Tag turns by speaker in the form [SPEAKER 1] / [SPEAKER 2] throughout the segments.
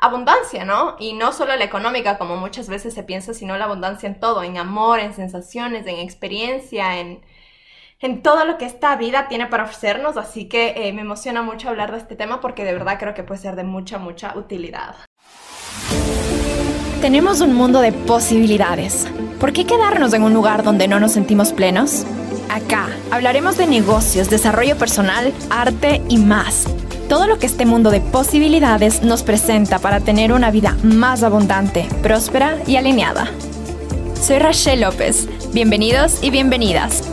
[SPEAKER 1] abundancia, ¿no? Y no solo la económica, como muchas veces se piensa, sino la abundancia en todo, en amor, en sensaciones, en experiencia, en, en todo lo que esta vida tiene para ofrecernos. Así que eh, me emociona mucho hablar de este tema porque de verdad creo que puede ser de mucha, mucha utilidad.
[SPEAKER 2] Tenemos un mundo de posibilidades. ¿Por qué quedarnos en un lugar donde no nos sentimos plenos? Acá hablaremos de negocios, desarrollo personal, arte y más todo lo que este mundo de posibilidades nos presenta para tener una vida más abundante, próspera y alineada. Soy Rachel López. Bienvenidos y bienvenidas.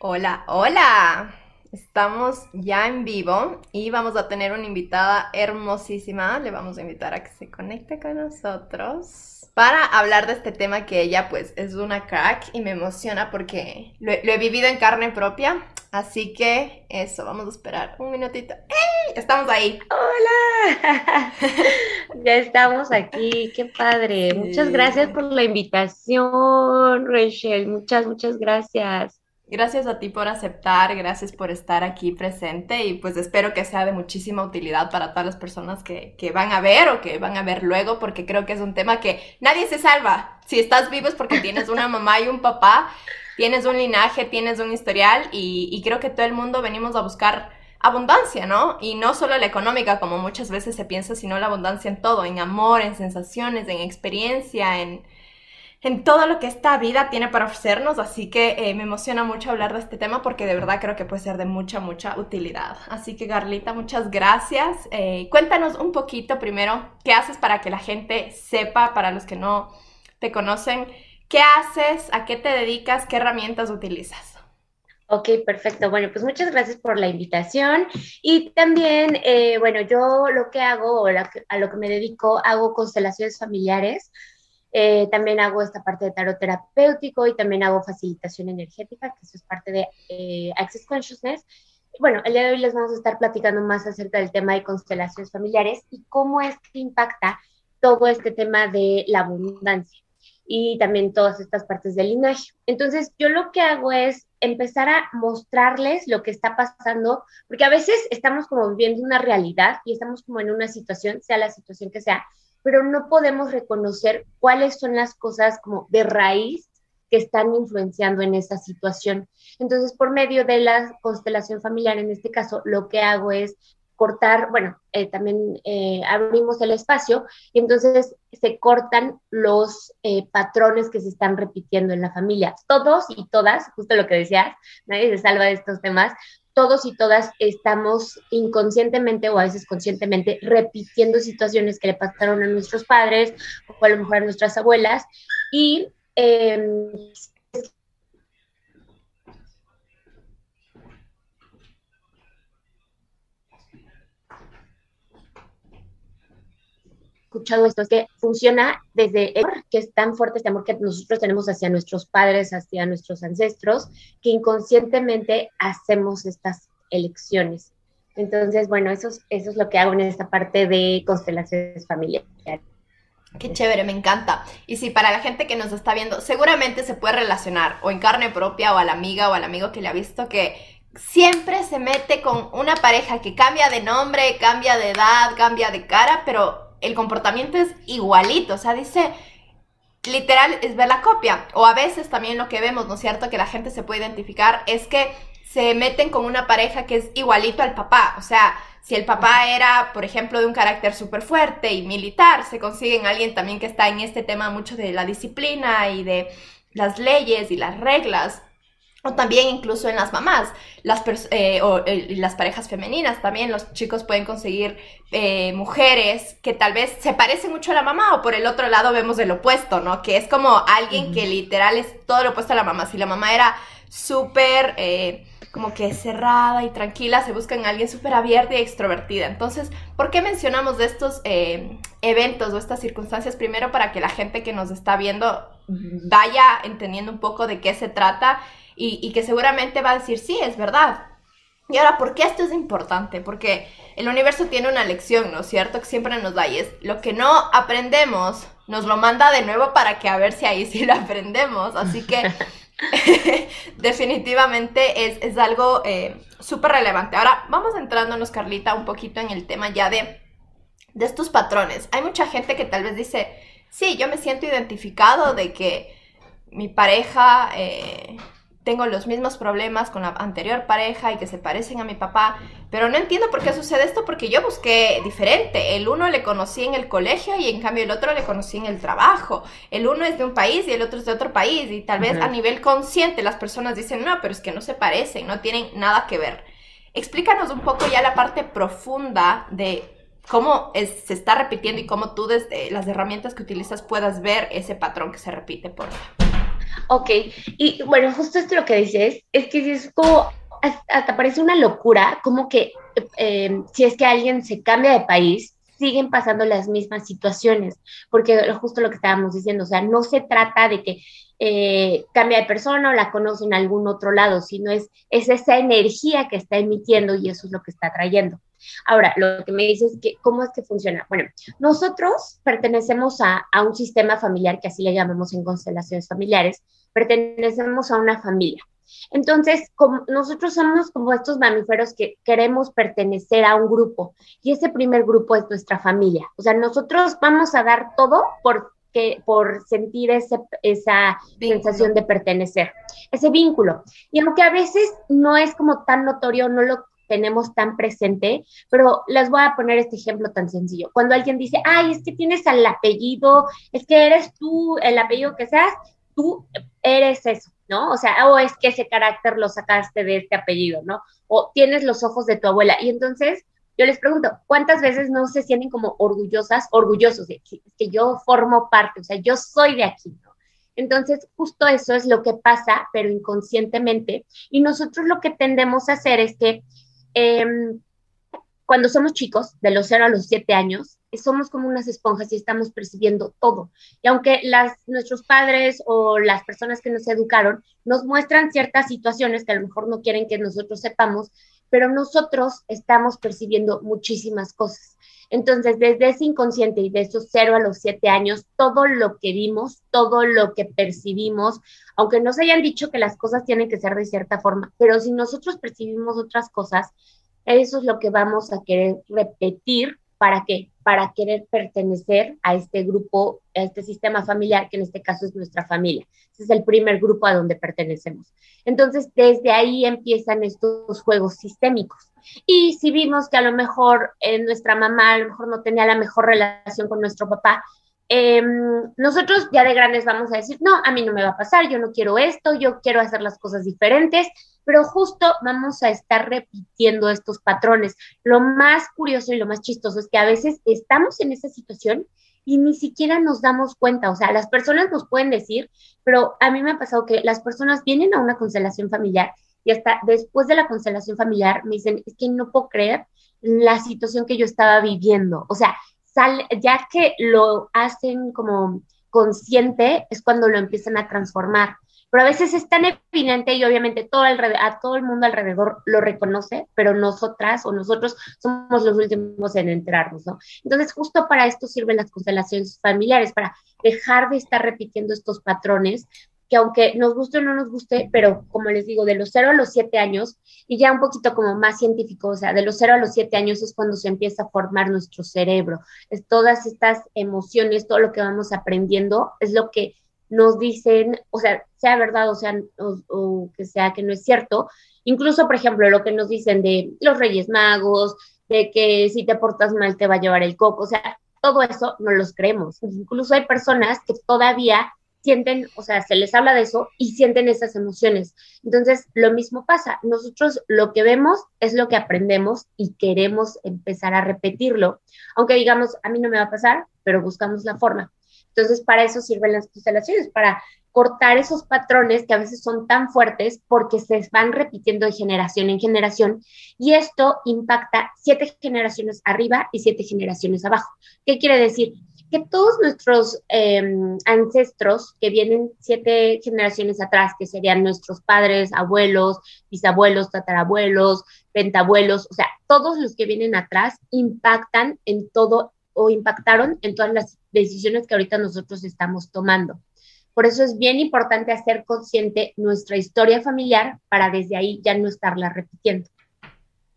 [SPEAKER 1] Hola, hola. Estamos ya en vivo y vamos a tener una invitada hermosísima. Le vamos a invitar a que se conecte con nosotros para hablar de este tema que ella pues es una crack y me emociona porque lo, lo he vivido en carne propia. Así que eso, vamos a esperar un minutito. ¡Ey! Estamos ahí.
[SPEAKER 3] Hola. ya estamos aquí. Qué padre. Muchas gracias por la invitación, Rachel. Muchas, muchas gracias.
[SPEAKER 1] Gracias a ti por aceptar, gracias por estar aquí presente y pues espero que sea de muchísima utilidad para todas las personas que, que, van a ver o que van a ver luego porque creo que es un tema que nadie se salva. Si estás vivo es porque tienes una mamá y un papá tienes un linaje, tienes un historial y, creo que todo el mundo venimos a buscar abundancia, ¿no? Y no solo la económica, como muchas veces se piensa, sino la abundancia en todo, en amor, en sensaciones, en experiencia, en, en todo lo que esta vida tiene para ofrecernos. Así que eh, me emociona mucho hablar de este tema porque de verdad creo que puede ser de mucha, mucha utilidad. Así que Garlita, muchas gracias. Eh, cuéntanos un poquito primero qué haces para que la gente sepa, para los que no te conocen, ¿Qué haces? ¿A qué te dedicas? ¿Qué herramientas utilizas?
[SPEAKER 3] Ok, perfecto. Bueno, pues muchas gracias por la invitación. Y también, eh, bueno, yo lo que hago, o a lo que me dedico, hago constelaciones familiares. Eh, también hago esta parte de tarot terapéutico y también hago facilitación energética, que eso es parte de eh, Access Consciousness. Bueno, el día de hoy les vamos a estar platicando más acerca del tema de constelaciones familiares y cómo es que impacta todo este tema de la abundancia y también todas estas partes del linaje. Entonces, yo lo que hago es empezar a mostrarles lo que está pasando, porque a veces estamos como viviendo una realidad y estamos como en una situación, sea la situación que sea, pero no podemos reconocer cuáles son las cosas como de raíz que están influenciando en esa situación. Entonces, por medio de la constelación familiar, en este caso, lo que hago es cortar, bueno, eh, también eh, abrimos el espacio y entonces se cortan los eh, patrones que se están repitiendo en la familia. Todos y todas, justo lo que decías, nadie se salva de estos temas, todos y todas estamos inconscientemente o a veces conscientemente repitiendo situaciones que le pasaron a nuestros padres o a lo mejor a nuestras abuelas y em, escuchado esto, es que funciona desde el que es tan fuerte este amor que nosotros tenemos hacia nuestros padres, hacia nuestros ancestros, que inconscientemente hacemos estas elecciones. Entonces, bueno, eso es, eso es lo que hago en esta parte de constelaciones familiares.
[SPEAKER 1] Qué chévere, me encanta. Y sí, para la gente que nos está viendo, seguramente se puede relacionar o en carne propia o a la amiga o al amigo que le ha visto que siempre se mete con una pareja que cambia de nombre, cambia de edad, cambia de cara, pero el comportamiento es igualito, o sea, dice, literal, es ver la copia. O a veces también lo que vemos, ¿no es cierto?, que la gente se puede identificar es que se meten con una pareja que es igualito al papá, o sea, si el papá era, por ejemplo, de un carácter súper fuerte y militar, se consiguen alguien también que está en este tema mucho de la disciplina y de las leyes y las reglas o también incluso en las mamás, las eh, o eh, las parejas femeninas también, los chicos pueden conseguir eh, mujeres que tal vez se parecen mucho a la mamá o por el otro lado vemos el opuesto, ¿no? Que es como alguien que literal es todo lo opuesto a la mamá. Si la mamá era súper como que cerrada y tranquila, se buscan a alguien súper abierta y extrovertida. Entonces, ¿por qué mencionamos de estos eventos o estas circunstancias? Primero para que la gente que nos está viendo vaya entendiendo un poco de qué se trata y, que seguramente va a decir, sí, es verdad. Y ahora, ¿por qué esto es importante? Porque el universo tiene una lección, ¿no es cierto? Que siempre nos da y es lo que no aprendemos, nos lo manda de nuevo para que a ver si ahí sí lo aprendemos. Así que definitivamente es, es algo eh, súper relevante. Ahora, vamos entrándonos, Carlita, un poquito en el tema ya de de estos patrones. Hay mucha gente que tal vez dice, sí, yo me siento identificado de que mi pareja... Eh, tengo los mismos problemas con la anterior pareja y que se parecen a mi papá, pero no entiendo por qué sucede esto porque yo busqué diferente. El uno le conocí en el colegio y en cambio el otro le conocí en el trabajo. El uno es de un país y el otro es de otro país y tal vez a nivel consciente las personas dicen, no, pero es que no se parecen, no tienen nada que ver. Explícanos un poco ya la parte profunda de cómo se está repitiendo y cómo tú desde las herramientas que utilizas puedas ver ese patrón que se repite por
[SPEAKER 3] Ok, y bueno, justo esto lo que dices es que es como, hasta parece una locura, como que eh, si es que alguien se cambia de país, siguen pasando las mismas situaciones, porque justo lo que estábamos diciendo, o sea, no se trata de que eh, cambia de persona o la conoce en algún otro lado, sino es, es esa energía que está emitiendo y eso es lo que está trayendo. Ahora, lo que me dices es que, ¿cómo es que funciona? Bueno, nosotros pertenecemos a, a un sistema familiar que así le llamamos en constelaciones familiares, pertenecemos a una familia. Entonces, como nosotros somos como estos mamíferos que queremos pertenecer a un grupo y ese primer grupo es nuestra familia. O sea, nosotros vamos a dar todo por, que, por sentir ese, esa sensación de pertenecer, ese vínculo. Y aunque a veces no es como tan notorio, no lo tenemos tan presente, pero les voy a poner este ejemplo tan sencillo. Cuando alguien dice, ay, es que tienes el apellido, es que eres tú, el apellido que seas, tú eres eso, ¿no? O sea, o es que ese carácter lo sacaste de este apellido, ¿no? O tienes los ojos de tu abuela. Y entonces yo les pregunto, ¿cuántas veces no se sienten como orgullosas, orgullosos de que, yo formo parte, o sea, yo soy de aquí, ¿no? Entonces, justo eso es lo que pasa, pero inconscientemente. Y nosotros lo que tendemos a hacer es que em, cuando somos chicos, de los 0 a los 7 años, somos como unas esponjas y estamos percibiendo todo. Y aunque las, nuestros padres o las personas que nos educaron nos muestran ciertas situaciones que a lo mejor no quieren que nosotros sepamos, pero nosotros estamos percibiendo muchísimas cosas. Entonces, desde ese inconsciente y de esos 0 a los 7 años, todo lo que vimos, todo lo que percibimos, aunque nos hayan dicho que las cosas tienen que ser de cierta forma, pero si nosotros percibimos otras cosas, eso es lo que vamos a querer repetir. ¿Para qué? Para querer pertenecer a este grupo, a este sistema familiar, que en este caso es nuestra familia. Ese es el primer grupo a donde pertenecemos. Entonces, desde ahí empiezan estos juegos sistémicos. Y si vimos que a lo mejor eh, nuestra mamá a lo mejor no tenía la mejor relación con nuestro papá, Em, nosotros ya de grandes vamos a decir, no, a mí no me va a pasar, yo no quiero esto, yo quiero hacer las cosas diferentes, pero justo vamos a estar repitiendo estos patrones. Lo más curioso y lo más chistoso es que a veces estamos en esa situación y ni siquiera nos damos cuenta, o sea, las personas nos pueden decir, pero a mí me ha pasado que las personas vienen a una constelación familiar y hasta después de la constelación familiar me dicen, es que no puedo creer la situación que yo estaba viviendo, o sea, ya que lo hacen como consciente, es cuando lo empiezan a transformar. Pero a veces es tan evidente y obviamente todo a todo el mundo alrededor lo reconoce, pero nosotras o nosotros somos los últimos en enterarnos, ¿no? Entonces, justo para esto sirven las constelaciones familiares, para dejar de estar repitiendo estos patrones que aunque nos guste o no nos guste, pero como les digo, de los 0 a los 7 años, y ya un poquito como más científico, o sea, de los 0 a los 7 años es cuando se empieza a formar nuestro cerebro. Es todas estas emociones, todo lo que vamos aprendiendo, es lo que nos dicen, o sea, sea verdad o sea, o, que sea que no es cierto. Incluso, por ejemplo, lo que nos dicen de los Reyes Magos, de que si te portas mal te va a llevar el coco, o sea, todo eso no los creemos. Incluso hay personas que todavía sienten, o sea, se les habla de eso y sienten esas emociones. Entonces, lo mismo pasa. Nosotros lo que vemos es lo que aprendemos y queremos empezar a repetirlo. Aunque digamos, a mí no me va a pasar, pero buscamos la forma. Entonces, para eso sirven las constelaciones, para cortar esos patrones que a veces son tan fuertes porque se van repitiendo de generación en generación y esto impacta siete generaciones arriba y siete generaciones abajo. ¿Qué quiere decir? Que todos nuestros em, ancestros que vienen siete generaciones atrás, que serían nuestros padres, abuelos, bisabuelos, tatarabuelos, pentabuelos, o sea, todos los que vienen atrás impactan en todo o impactaron en todas las decisiones que ahorita nosotros estamos tomando. Por eso es bien importante hacer consciente nuestra historia familiar para desde ahí ya no estarla repitiendo.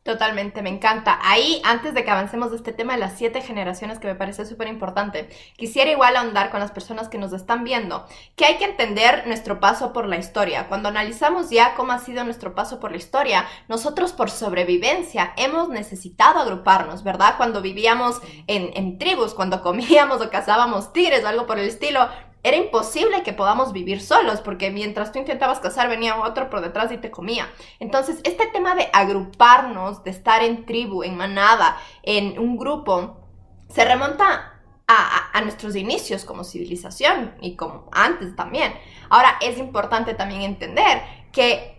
[SPEAKER 1] Totalmente, me encanta. Ahí, antes de que avancemos de este tema de las siete generaciones, que me parece súper importante, quisiera igual ahondar con las personas que nos están viendo, que hay que entender nuestro paso por la historia. Cuando analizamos ya cómo ha sido nuestro paso por la historia, nosotros por sobrevivencia hemos necesitado agruparnos, ¿verdad? Cuando vivíamos en, en tribus, cuando comíamos o cazábamos tigres o algo por el estilo, era imposible que podamos vivir solos, porque mientras tú intentabas cazar venía otro por detrás y te comía. Entonces, este tema de agruparnos, de estar en tribu, en manada, en un grupo, se remonta a, a, nuestros inicios como civilización y como antes también. Ahora, es importante también entender que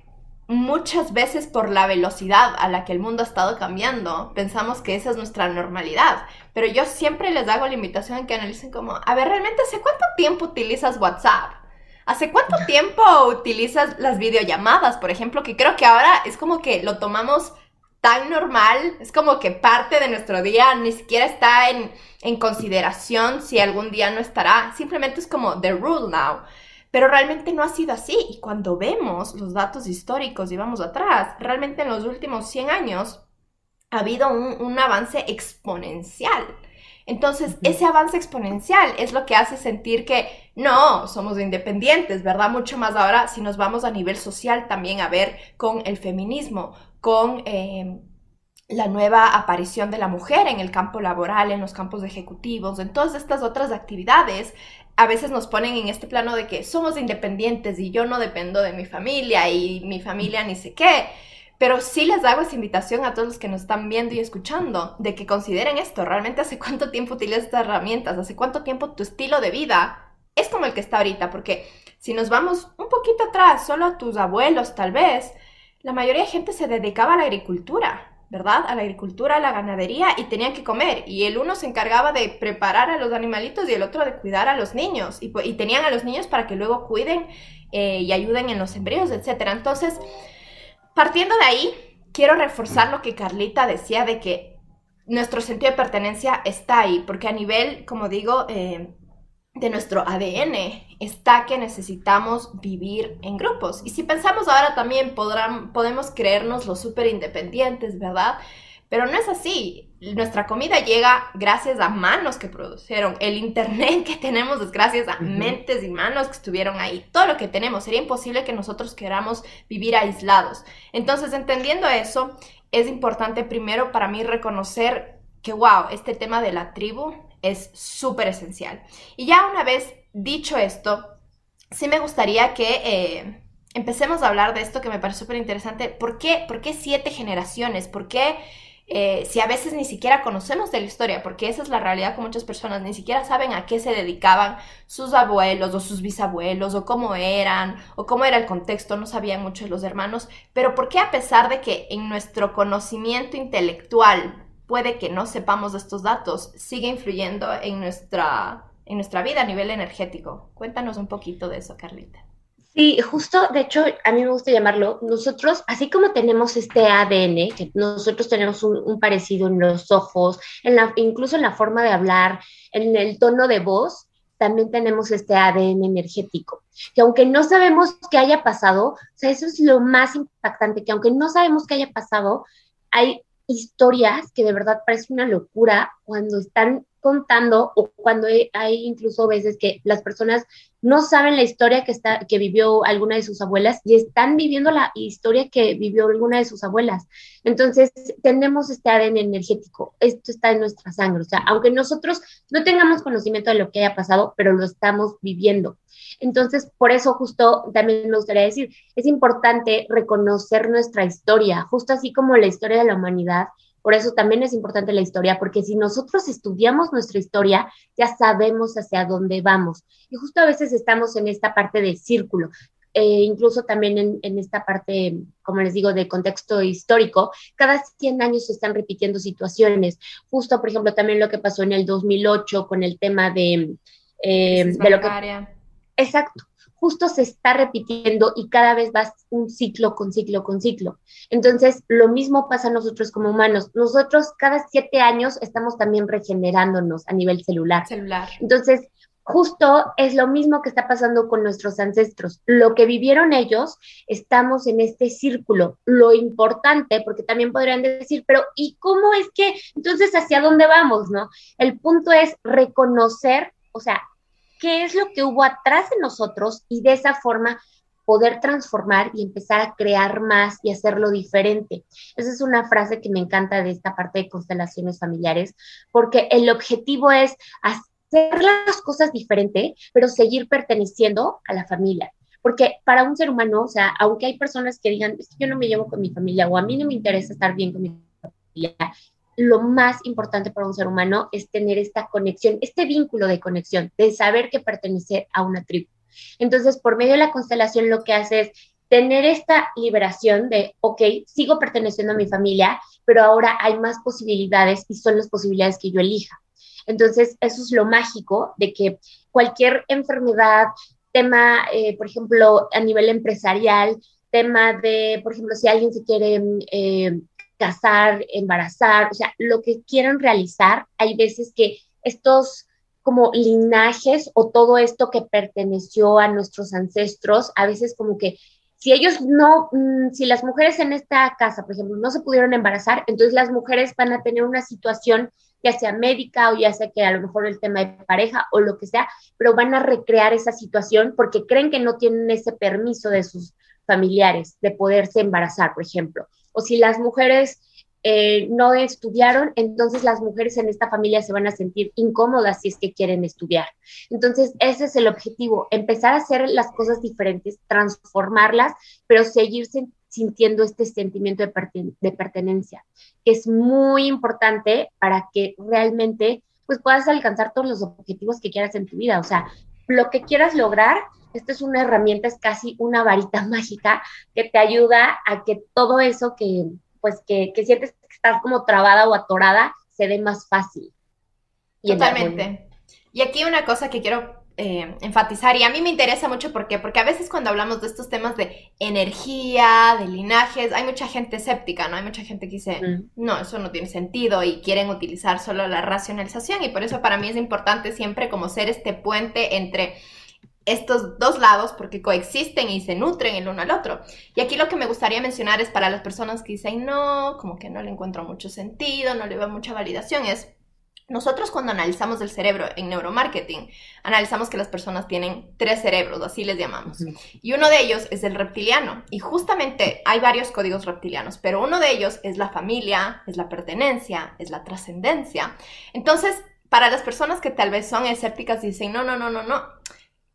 [SPEAKER 1] muchas veces por la velocidad a la que el mundo ha estado cambiando, pensamos que esa es nuestra normalidad. Pero yo siempre les hago la invitación a que analicen como, a ver, realmente, ¿hace cuánto tiempo utilizas WhatsApp? ¿Hace cuánto tiempo utilizas las videollamadas, por ejemplo? Que creo que ahora es como que lo tomamos tan normal, es como que parte de nuestro día, ni siquiera está en, en consideración si algún día no estará, simplemente es como the rule now. Pero realmente no ha sido así. Y cuando vemos los datos históricos y vamos atrás, realmente en los últimos 100 años ha habido un, avance exponencial. Entonces, ese avance exponencial es lo que hace sentir que no, somos independientes, ¿verdad? Mucho más ahora si nos vamos a nivel social también a ver con el feminismo, con eh, la nueva aparición de la mujer en el campo laboral, en los campos ejecutivos, en todas estas otras actividades, a veces nos ponen en este plano de que somos independientes y yo no dependo de mi familia y mi familia ni sé qué. Pero sí les hago esa invitación a todos los que nos están viendo y escuchando de que consideren esto. Realmente hace cuánto tiempo utilizas estas herramientas, hace cuánto tiempo tu estilo de vida es como el que está ahorita. Porque si nos vamos un poquito atrás, solo a tus abuelos tal vez, la mayoría de gente se dedicaba a la agricultura. ¿Verdad? A la agricultura, a la ganadería y tenían que comer. Y el uno se encargaba de preparar a los animalitos y el otro de cuidar a los niños. Y, y tenían a los niños para que luego cuiden eh, y ayuden en los embrios, etc. Entonces, partiendo de ahí, quiero reforzar lo que Carlita decía de que nuestro sentido de pertenencia está ahí, porque a nivel, como digo, eh, de nuestro ADN está que necesitamos vivir en grupos. Y si pensamos ahora también podrán, podemos creernos los súper independientes, ¿verdad? Pero no es así. Nuestra comida llega gracias a manos que produjeron. El internet que tenemos es gracias a mentes y manos que estuvieron ahí. Todo lo que tenemos. Sería imposible que nosotros queramos vivir aislados. Entonces, entendiendo eso, es importante primero para mí reconocer que, wow, este tema de la tribu es súper esencial. Y ya una vez dicho esto, sí me gustaría que eh, empecemos a hablar de esto que me parece súper interesante. ¿Por qué, ¿Por qué siete generaciones? ¿Por qué eh, si a veces ni siquiera conocemos de la historia? Porque esa es la realidad con muchas personas, ni siquiera saben a qué se dedicaban sus abuelos o sus bisabuelos o cómo eran o cómo era el contexto, no sabían mucho de los hermanos, pero ¿por qué a pesar de que en nuestro conocimiento intelectual puede que no sepamos de estos datos, sigue influyendo en nuestra, en nuestra vida a nivel energético. Cuéntanos un poquito de eso, Carlita.
[SPEAKER 3] Sí, justo, de hecho, a mí me gusta llamarlo, nosotros, así como tenemos este ADN, que nosotros tenemos un, parecido en los ojos, en la, incluso en la forma de hablar, en el tono de voz, también tenemos este ADN energético, que aunque no sabemos qué haya pasado, o sea, eso es lo más impactante, que aunque no sabemos qué haya pasado, hay historias que de verdad parece una locura cuando están contando o cuando hay incluso veces que las personas no saben la historia que, está, que vivió alguna de sus abuelas y están viviendo la historia que vivió alguna de sus abuelas. Entonces, tenemos este ADN energético, esto está en nuestra sangre, o sea, aunque nosotros no tengamos conocimiento de lo que haya pasado, pero lo estamos viviendo. Entonces, por eso justo también me gustaría decir, es importante reconocer nuestra historia, justo así como la historia de la humanidad. Por eso también es importante la historia, porque si nosotros estudiamos nuestra historia, ya sabemos hacia dónde vamos. Y justo a veces estamos en esta parte de círculo. Eh, incluso también en, en, esta parte, como les digo, de contexto histórico, cada 100 años se están repitiendo situaciones. Justo, por ejemplo, también lo que pasó en el 2008 con el tema de, eh, de lo que Exacto, justo se está repitiendo y cada vez va un ciclo con ciclo con ciclo. Entonces, lo mismo pasa a nosotros como humanos. Nosotros cada siete años estamos también regenerándonos a nivel celular.
[SPEAKER 1] Celular.
[SPEAKER 3] Entonces, justo es lo mismo que está pasando con nuestros ancestros. Lo que vivieron ellos, estamos en este círculo. Lo importante, porque también podrían decir, pero ¿y cómo es que entonces hacia dónde vamos, no? El punto es reconocer, o sea, qué es lo que hubo atrás de nosotros y de esa forma poder transformar y empezar a crear más y hacerlo diferente. Esa es una frase que me encanta de esta parte de constelaciones familiares, porque el objetivo es hacer las cosas diferente, pero seguir perteneciendo a la familia. Porque para un ser humano, o sea, aunque hay personas que digan, es que yo no me llevo con mi familia o a mí no me interesa estar bien con mi familia, lo más importante para un ser humano es tener esta conexión, este vínculo de conexión, de saber que pertenece a una tribu. Entonces, por medio de la constelación, lo que hace es tener esta liberación de, ok, sigo perteneciendo a mi familia, pero ahora hay más posibilidades y son las posibilidades que yo elija. Entonces, eso es lo mágico de que cualquier enfermedad, tema, eh, por ejemplo, a nivel empresarial, tema de, por ejemplo, si alguien se quiere eh, casar, embarazar, o sea, lo que quieran realizar, hay veces que estos como linajes o todo esto que perteneció a nuestros ancestros, a veces como que si ellos no, mm, si las mujeres en esta casa, por ejemplo, no se pudieron embarazar, entonces las mujeres van a tener una situación ya sea médica o ya sea que a lo mejor el tema de pareja o lo que sea, pero van a recrear esa situación porque creen que no tienen ese permiso de sus familiares de poderse embarazar, por ejemplo. O si las mujeres eh, no estudiaron, entonces las mujeres en esta familia se van a sentir incómodas si es que quieren estudiar. Entonces, ese es el objetivo, empezar a hacer las cosas diferentes, transformarlas, pero seguirse sintiendo este sentimiento de, pertenencia, que es muy importante para que realmente pues puedas alcanzar todos los objetivos que quieras en tu vida. O sea, lo que quieras lograr, esta es una herramienta, es casi una varita mágica que te ayuda a que todo eso que, pues, que, que sientes que estás como trabada o atorada, se dé más fácil.
[SPEAKER 1] Totalmente. Y aquí una cosa que quiero eh, enfatizar y a mí me interesa mucho ¿por qué? porque a veces cuando hablamos de estos temas de energía, de linajes, hay mucha gente escéptica, ¿no? Hay mucha gente que dice, mm. no, eso no tiene sentido y quieren utilizar solo la racionalización y por eso para mí es importante siempre como ser este puente entre estos dos lados porque coexisten y se nutren el uno al otro. Y aquí lo que me gustaría mencionar es para las personas que dicen, no, como que no le encuentro mucho sentido, no le veo mucha validación, es nosotros cuando analizamos el cerebro en neuromarketing, analizamos que las personas tienen tres cerebros, así les llamamos. Y uno de ellos es el reptiliano. Y justamente hay varios códigos reptilianos, pero uno de ellos es la familia, es la pertenencia, es la trascendencia. Entonces, para las personas que tal vez son escépticas y dicen, no, no, no, no, no,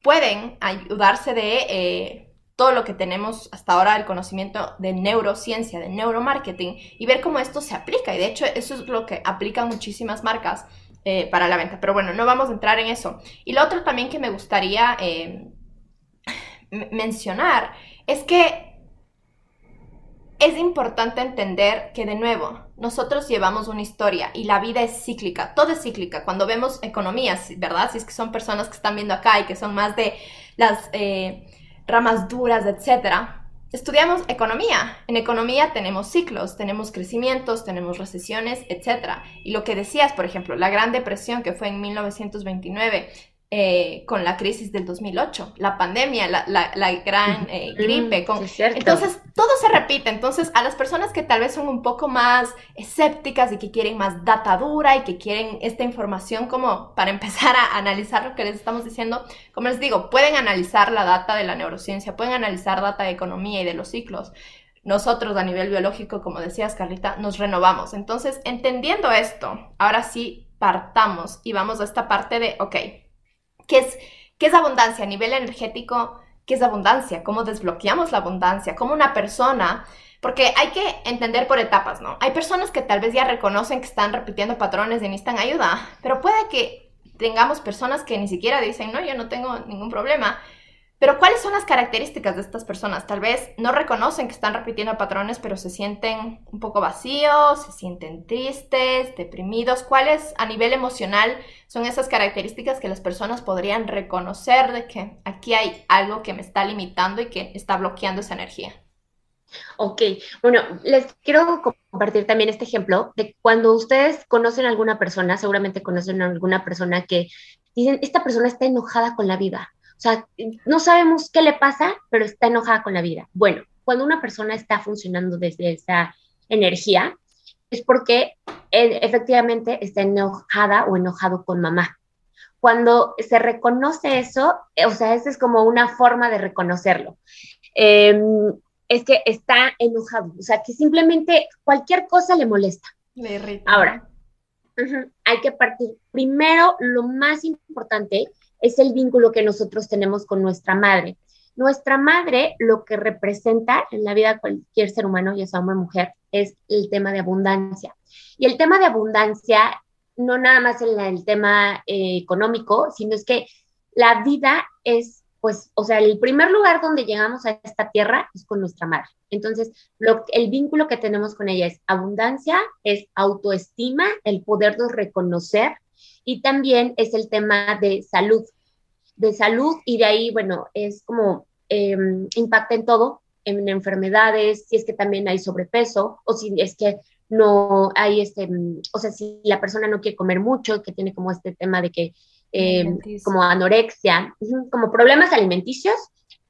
[SPEAKER 1] pueden ayudarse de... Eh, todo lo que tenemos hasta ahora, el conocimiento de neurociencia, de neuromarketing, y ver cómo esto se aplica. Y de hecho, eso es lo que aplican muchísimas marcas eh, para la venta. Pero bueno, no vamos a entrar en eso. Y lo otro también que me gustaría eh, mencionar es que es importante entender que de nuevo, nosotros llevamos una historia y la vida es cíclica, todo es cíclica. Cuando vemos economías, ¿verdad? Si es que son personas que están viendo acá y que son más de las... Eh, ramas duras, etcétera. Estudiamos economía. En economía tenemos ciclos, tenemos crecimientos, tenemos recesiones, etcétera. Y lo que decías, por ejemplo, la Gran Depresión que fue en 1929 eh, con la crisis del 2008, la pandemia, la, la, gran eh, gripe. Con... entonces, todo se repite. Entonces, a las personas que tal vez son un poco más escépticas y que quieren más data dura y que quieren esta información como para empezar a analizar lo que les estamos diciendo, como les digo, pueden analizar la data de la neurociencia, pueden analizar data de economía y de los ciclos. Nosotros a nivel biológico, como decías, Carlita, nos renovamos. Entonces, entendiendo esto, ahora sí partamos y vamos a esta parte de, ok, ¿Qué es, qué es abundancia a nivel energético? ¿Qué es abundancia? ¿Cómo desbloqueamos la abundancia? ¿Cómo una persona... Porque hay que entender por etapas, ¿no? Hay personas que tal vez ya reconocen que están repitiendo patrones y necesitan ayuda, pero puede que tengamos personas que ni siquiera dicen, no, yo no tengo ningún problema, pero ¿cuáles son las características de estas personas? Tal vez no reconocen que están repitiendo patrones, pero se sienten un poco vacíos, se sienten tristes, deprimidos. ¿Cuáles a nivel emocional son esas características que las personas podrían reconocer de que aquí hay algo que me está limitando y que está bloqueando esa energía?
[SPEAKER 3] Ok, bueno, les quiero compartir también este ejemplo de cuando ustedes conocen a alguna persona, seguramente conocen a alguna persona que dicen, esta persona está enojada con la vida. O sea, no sabemos qué le pasa, pero está enojada con la vida. Bueno, cuando una persona está funcionando desde esa energía, es porque eh, efectivamente está enojada o enojado con mamá. Cuando se reconoce eso, eh, o sea, esa es como una forma de reconocerlo. Em, es que está enojado, o sea, que simplemente cualquier cosa le molesta.
[SPEAKER 1] Le irrita.
[SPEAKER 3] Ahora, hay que partir. Primero, lo más importante es el vínculo que nosotros tenemos con nuestra madre. Nuestra madre, lo que representa en la vida de cualquier ser humano, ya sea hombre o mujer, es el tema de abundancia. Y el tema de abundancia, no nada más en el tema eh, económico, sino es que la vida es, pues, o sea, el primer lugar donde llegamos a esta tierra es con nuestra madre. Entonces, lo, el vínculo que tenemos con ella es abundancia, es autoestima, el podernos reconocer y también es el tema de salud, de salud y de ahí, bueno, es como em, impacta en todo, en enfermedades, si es que también hay sobrepeso o si es que no hay este, o sea, si la persona no quiere comer mucho, que tiene como este tema de que, em, como anorexia, como problemas alimenticios,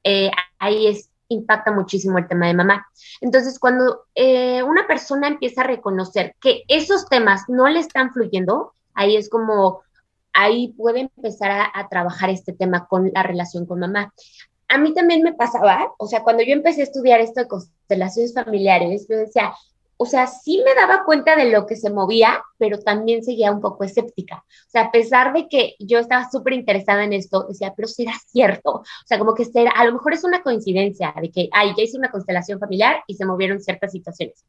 [SPEAKER 3] eh, ahí es, impacta muchísimo el tema de mamá. Entonces, cuando eh, una persona empieza a reconocer que esos temas no le están fluyendo, ahí es como, ahí puede empezar a, trabajar este tema con la relación con mamá. A mí también me pasaba, o sea, cuando yo empecé a estudiar esto de constelaciones familiares, yo decía, o sea, sí me daba cuenta de lo que se movía, pero también seguía un poco escéptica. O sea, a pesar de que yo estaba súper interesada en esto, decía, pero será cierto. O sea, como que será, a lo mejor es una coincidencia de que, ay, ya hice una constelación familiar y se movieron ciertas situaciones.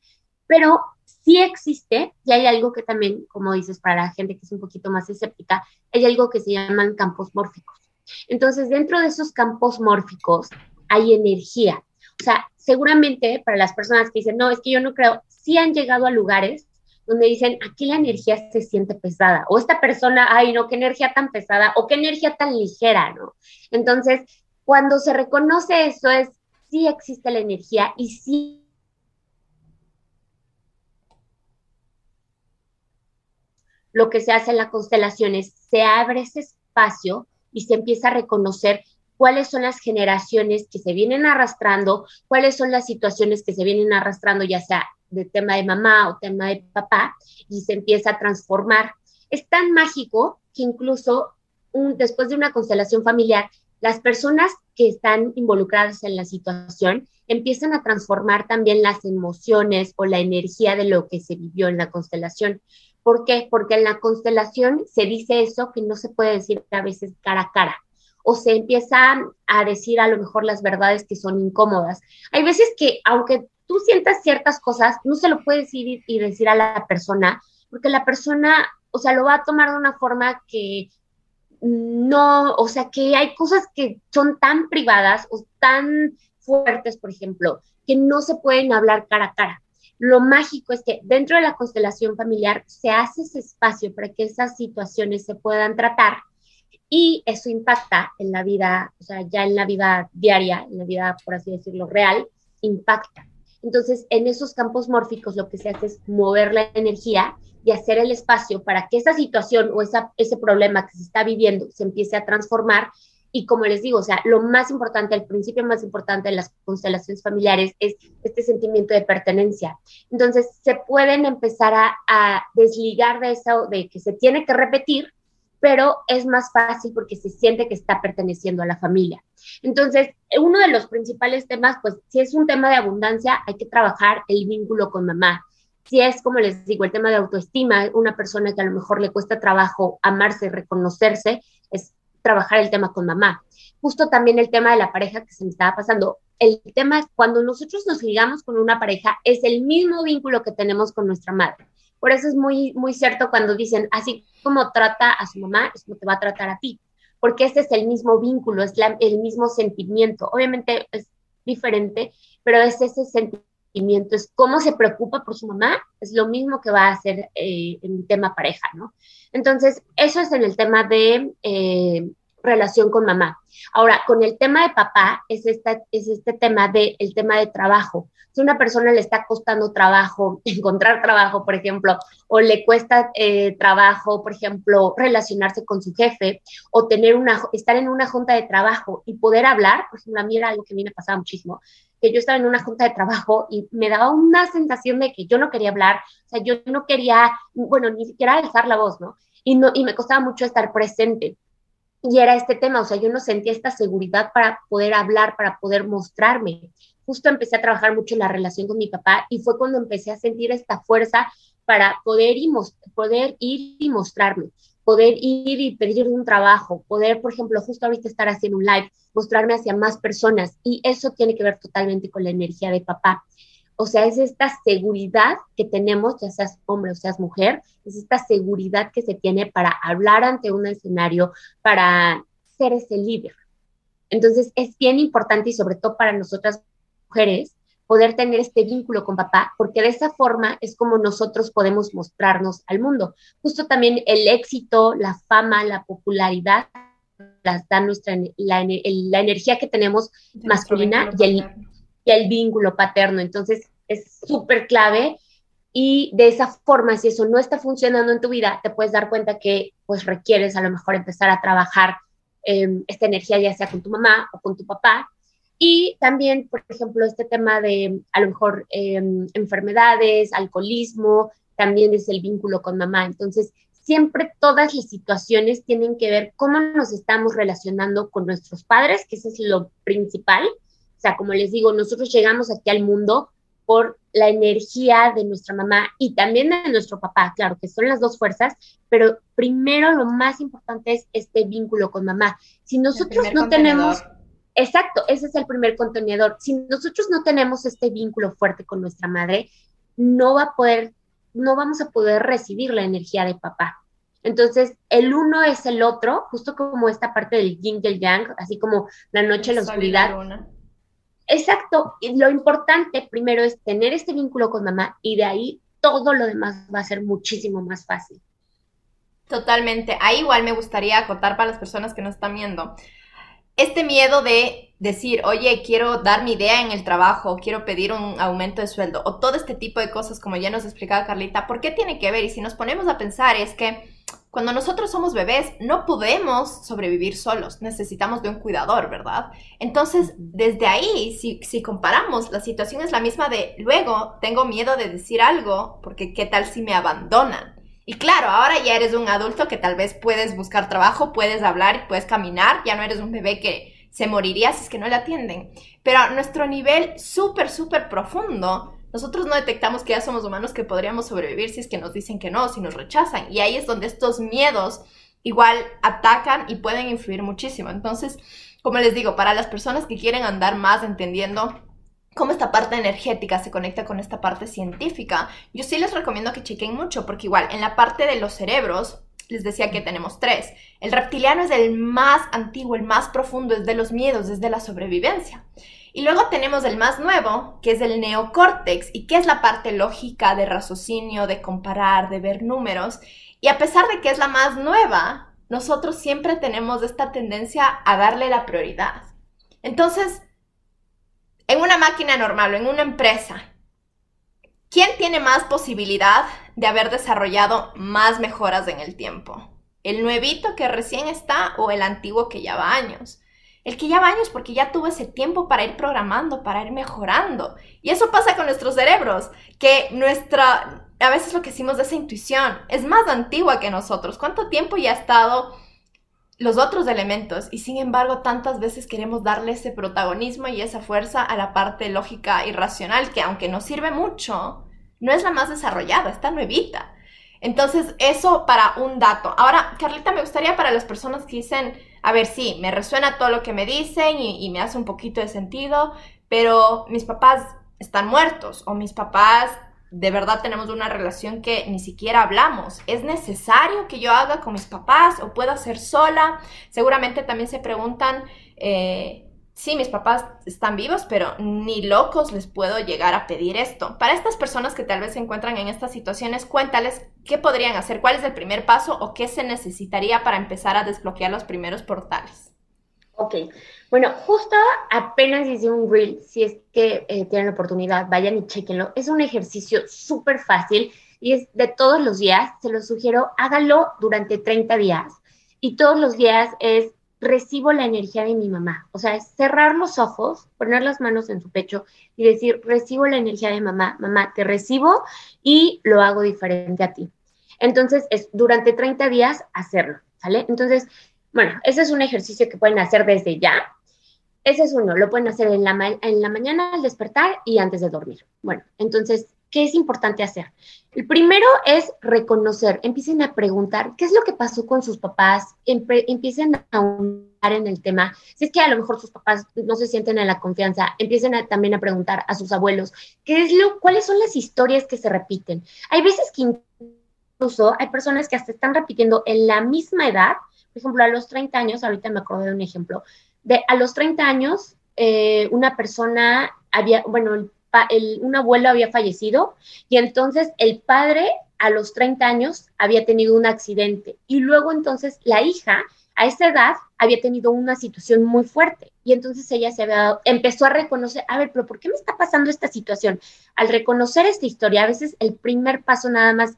[SPEAKER 3] Pero sí existe, y hay algo que también, como dices, para la gente que es un poquito más escéptica, hay algo que se llaman campos mórficos. Entonces, dentro de esos campos mórficos hay energía. O sea, seguramente para las personas que dicen, no, es que yo no creo, sí han llegado a lugares donde dicen, aquí la energía se siente pesada, o esta persona, ay, no, qué energía tan pesada, o qué energía tan ligera, ¿no? Entonces, cuando se reconoce eso es, sí existe la energía y sí lo que se hace en la constelación es se abre ese espacio y se empieza a reconocer cuáles son las generaciones que se vienen arrastrando, cuáles son las situaciones que se vienen arrastrando, ya sea de tema de mamá o tema de papá, y se empieza a transformar. Es tan mágico que incluso después de una constelación familiar, las personas que están involucradas en la situación empiezan a transformar también las emociones o la energía de lo que se vivió en la constelación. ¿Por qué? Porque en la constelación se dice eso que no se puede decir a veces cara a cara o se empieza a decir a lo mejor las verdades que son incómodas. Hay veces que aunque tú sientas ciertas cosas, no se lo puedes ir y decir a la persona, porque la persona, o sea, lo va a tomar de una forma que no, o sea, que hay cosas que son tan privadas o tan fuertes, por ejemplo, que no se pueden hablar cara a cara. Lo mágico es que dentro de la constelación familiar se hace ese espacio para que esas situaciones se puedan tratar y eso impacta en la vida, o sea, ya en la vida diaria, en la vida, por así decirlo, real, impacta. Entonces, en esos campos mórficos lo que se hace es mover la energía y hacer el espacio para que esa situación o ese problema que se está viviendo se empiece a transformar y como les digo, o sea, lo más importante, el principio más importante de las constelaciones familiares es este sentimiento de pertenencia. Entonces, se pueden empezar a, desligar de eso, de que se tiene que repetir, pero es más fácil porque se siente que está perteneciendo a la familia. Entonces, uno de los principales temas, pues, si es un tema de abundancia, hay que trabajar el vínculo con mamá. Si es, como les digo, el tema de autoestima, una persona que a lo mejor le cuesta trabajo amarse, reconocerse, es trabajar el tema con mamá. Justo también el tema de la pareja que se me estaba pasando. El tema es cuando nosotros nos ligamos con una pareja, es el mismo vínculo que tenemos con nuestra madre. Por eso es muy, muy cierto cuando dicen, así como trata a su mamá, es como te va a tratar a ti, porque ese es el mismo vínculo, es el mismo sentimiento. Obviamente es diferente, pero es ese sentimiento, es cómo se preocupa por su mamá, es lo mismo que va a hacer eh, en tema pareja, ¿no? Entonces, eso es en el tema de, eh, relación con mamá. Ahora, con el tema de papá, es, esta, es este tema de, el tema de trabajo. Si una persona le está costando trabajo, encontrar trabajo, por ejemplo, o le cuesta eh, trabajo, por ejemplo, relacionarse con su jefe, o tener una, estar en una junta de trabajo y poder hablar, por ejemplo, a mí era algo que a mí me pasaba muchísimo, que yo estaba en una junta de trabajo y me daba una sensación de que yo no quería hablar, o sea, yo no quería, bueno, ni siquiera alzar la voz, ¿no? Y, no, y me costaba mucho estar presente. Y era este tema, o sea, yo no sentía esta seguridad para poder hablar, para poder mostrarme. Justo empecé a trabajar mucho en la relación con mi papá y fue cuando empecé a sentir esta fuerza para poder, y poder ir y mostrarme, poder ir y pedir un trabajo, poder, por ejemplo, justo ahorita estar haciendo un live, mostrarme hacia más personas. Y eso tiene que ver totalmente con la energía de papá. O sea, es esta seguridad que tenemos, ya seas hombre o seas mujer, es esta seguridad que se tiene para hablar ante un escenario, para ser ese líder. Entonces, es bien importante y sobre todo para nosotras mujeres poder tener este vínculo con papá, porque de esa forma es como nosotros podemos mostrarnos al mundo. Justo también el éxito, la fama, la popularidad, las da nuestra, la, la energía que tenemos masculina y el, el vínculo paterno. Entonces, es súper clave y de esa forma, si eso no está funcionando en tu vida, te puedes dar cuenta que pues requieres a lo mejor empezar a trabajar em, esta energía ya sea con tu mamá o con tu papá. Y también, por ejemplo, este tema de a lo mejor em, enfermedades, alcoholismo, también es el vínculo con mamá. Entonces, siempre todas las situaciones tienen que ver cómo nos estamos relacionando con nuestros padres, que eso es lo principal, o sea, como les digo, nosotros llegamos aquí al mundo por la energía de nuestra mamá y también de nuestro papá, claro, que son las dos fuerzas, pero primero lo más importante es este vínculo con mamá. Si nosotros no tenemos, exacto, ese es el primer contenedor, si nosotros no tenemos este vínculo fuerte con nuestra madre, no va a poder, no vamos a poder recibir la energía de papá. Entonces, el uno es el otro, justo como esta parte del yin y el yang, así como la noche y la oscuridad. Exacto, y lo importante primero es tener este vínculo con mamá y de ahí todo lo demás va a ser muchísimo más fácil.
[SPEAKER 1] Totalmente. Ahí igual me gustaría acotar para las personas que nos están viendo. Este miedo de decir, oye, quiero dar mi idea en el trabajo, quiero pedir un aumento de sueldo, o todo este tipo de cosas, como ya nos explicaba Carlita, ¿por qué tiene que ver? Y si nos ponemos a pensar, es que cuando nosotros somos bebés, no podemos sobrevivir solos, necesitamos de un cuidador, ¿verdad? Entonces, desde ahí, si, si, comparamos, la situación es la misma de, luego tengo miedo de decir algo, porque ¿qué tal si me abandonan? Y claro, ahora ya eres un adulto que tal vez puedes buscar trabajo, puedes hablar, puedes caminar, ya no eres un bebé que se moriría si es que no le atienden. Pero a nuestro nivel súper, súper profundo, nosotros no detectamos que ya somos humanos que podríamos sobrevivir si es que nos dicen que no, si nos rechazan. Y ahí es donde estos miedos igual atacan y pueden influir muchísimo. Entonces, como les digo, para las personas que quieren andar más entendiendo cómo esta parte energética se conecta con esta parte científica, yo sí les recomiendo que chequen mucho, porque igual en la parte de los cerebros, les decía que tenemos tres. El reptiliano es el más antiguo, el más profundo, es de los miedos, es de la sobrevivencia. Y luego tenemos el más nuevo, que es el neocórtex, y que es la parte lógica de raciocinio, de comparar, de ver números. Y a pesar de que es la más nueva, nosotros siempre tenemos esta tendencia a darle la prioridad. Entonces, en una máquina normal o en una empresa, ¿quién tiene más posibilidad de haber desarrollado más mejoras en el tiempo? ¿El nuevito que recién está o el antiguo que lleva años? El que ya va años porque ya tuvo ese tiempo para ir programando, para ir mejorando. Y eso pasa con nuestros cerebros, que nuestra, a veces lo que decimos de esa intuición es más antigua que nosotros. ¿Cuánto tiempo ya ha estado los otros elementos? Y sin embargo, tantas veces queremos darle ese protagonismo y esa fuerza a la parte lógica y racional, que aunque nos sirve mucho, no es la más desarrollada, está nuevita. Entonces, eso para un dato. Ahora, Carlita, me gustaría para las personas que dicen, a ver, sí, me resuena todo lo que me dicen y, me hace un poquito de sentido, pero mis papás están muertos o mis papás de verdad tenemos una relación que ni siquiera hablamos. ¿Es necesario que yo haga con mis papás o puedo hacer sola? Seguramente también se preguntan, eh, sí, mis papás están vivos, pero ni locos les puedo llegar a pedir esto. Para estas personas que tal vez se encuentran en estas situaciones, cuéntales qué podrían hacer, cuál es el primer paso o qué se necesitaría para empezar a desbloquear los primeros portales.
[SPEAKER 3] Ok, bueno, justo apenas hice un reel, si es que eh, tienen oportunidad, vayan y chequenlo. Es un ejercicio súper fácil y es de todos los días, se los sugiero, háganlo durante 30 días y todos los días es recibo la energía de mi mamá. O sea, es cerrar los ojos, poner las manos en su pecho y decir, recibo la energía de mamá, mamá, te recibo y lo hago diferente a ti. Entonces, es durante 30 días hacerlo, ¿sale? Entonces, bueno, ese es un ejercicio que pueden hacer desde ya. Ese es uno, lo pueden hacer en la, mañana al despertar y antes de dormir. Bueno, entonces, ¿qué es importante hacer? El primero es reconocer, empiecen a preguntar qué es lo que pasó con sus papás, empiecen a ahondar en el tema. Si es que a lo mejor sus papás no se sienten en la confianza, empiecen también a preguntar a sus abuelos qué es lo, cuáles son las historias que se repiten. Hay veces que incluso hay personas que hasta están repitiendo en la misma edad, por ejemplo, a los 30 años, ahorita me acordé de un ejemplo, de a los 30 años, eh, una persona había, bueno, el un abuelo había fallecido y entonces el padre a los 30 años había tenido un accidente y luego entonces la hija a esa edad había tenido una situación muy fuerte y entonces ella se había empezó a reconocer, a ver, pero ¿por qué me está pasando esta situación? Al reconocer esta historia, a veces el primer paso nada más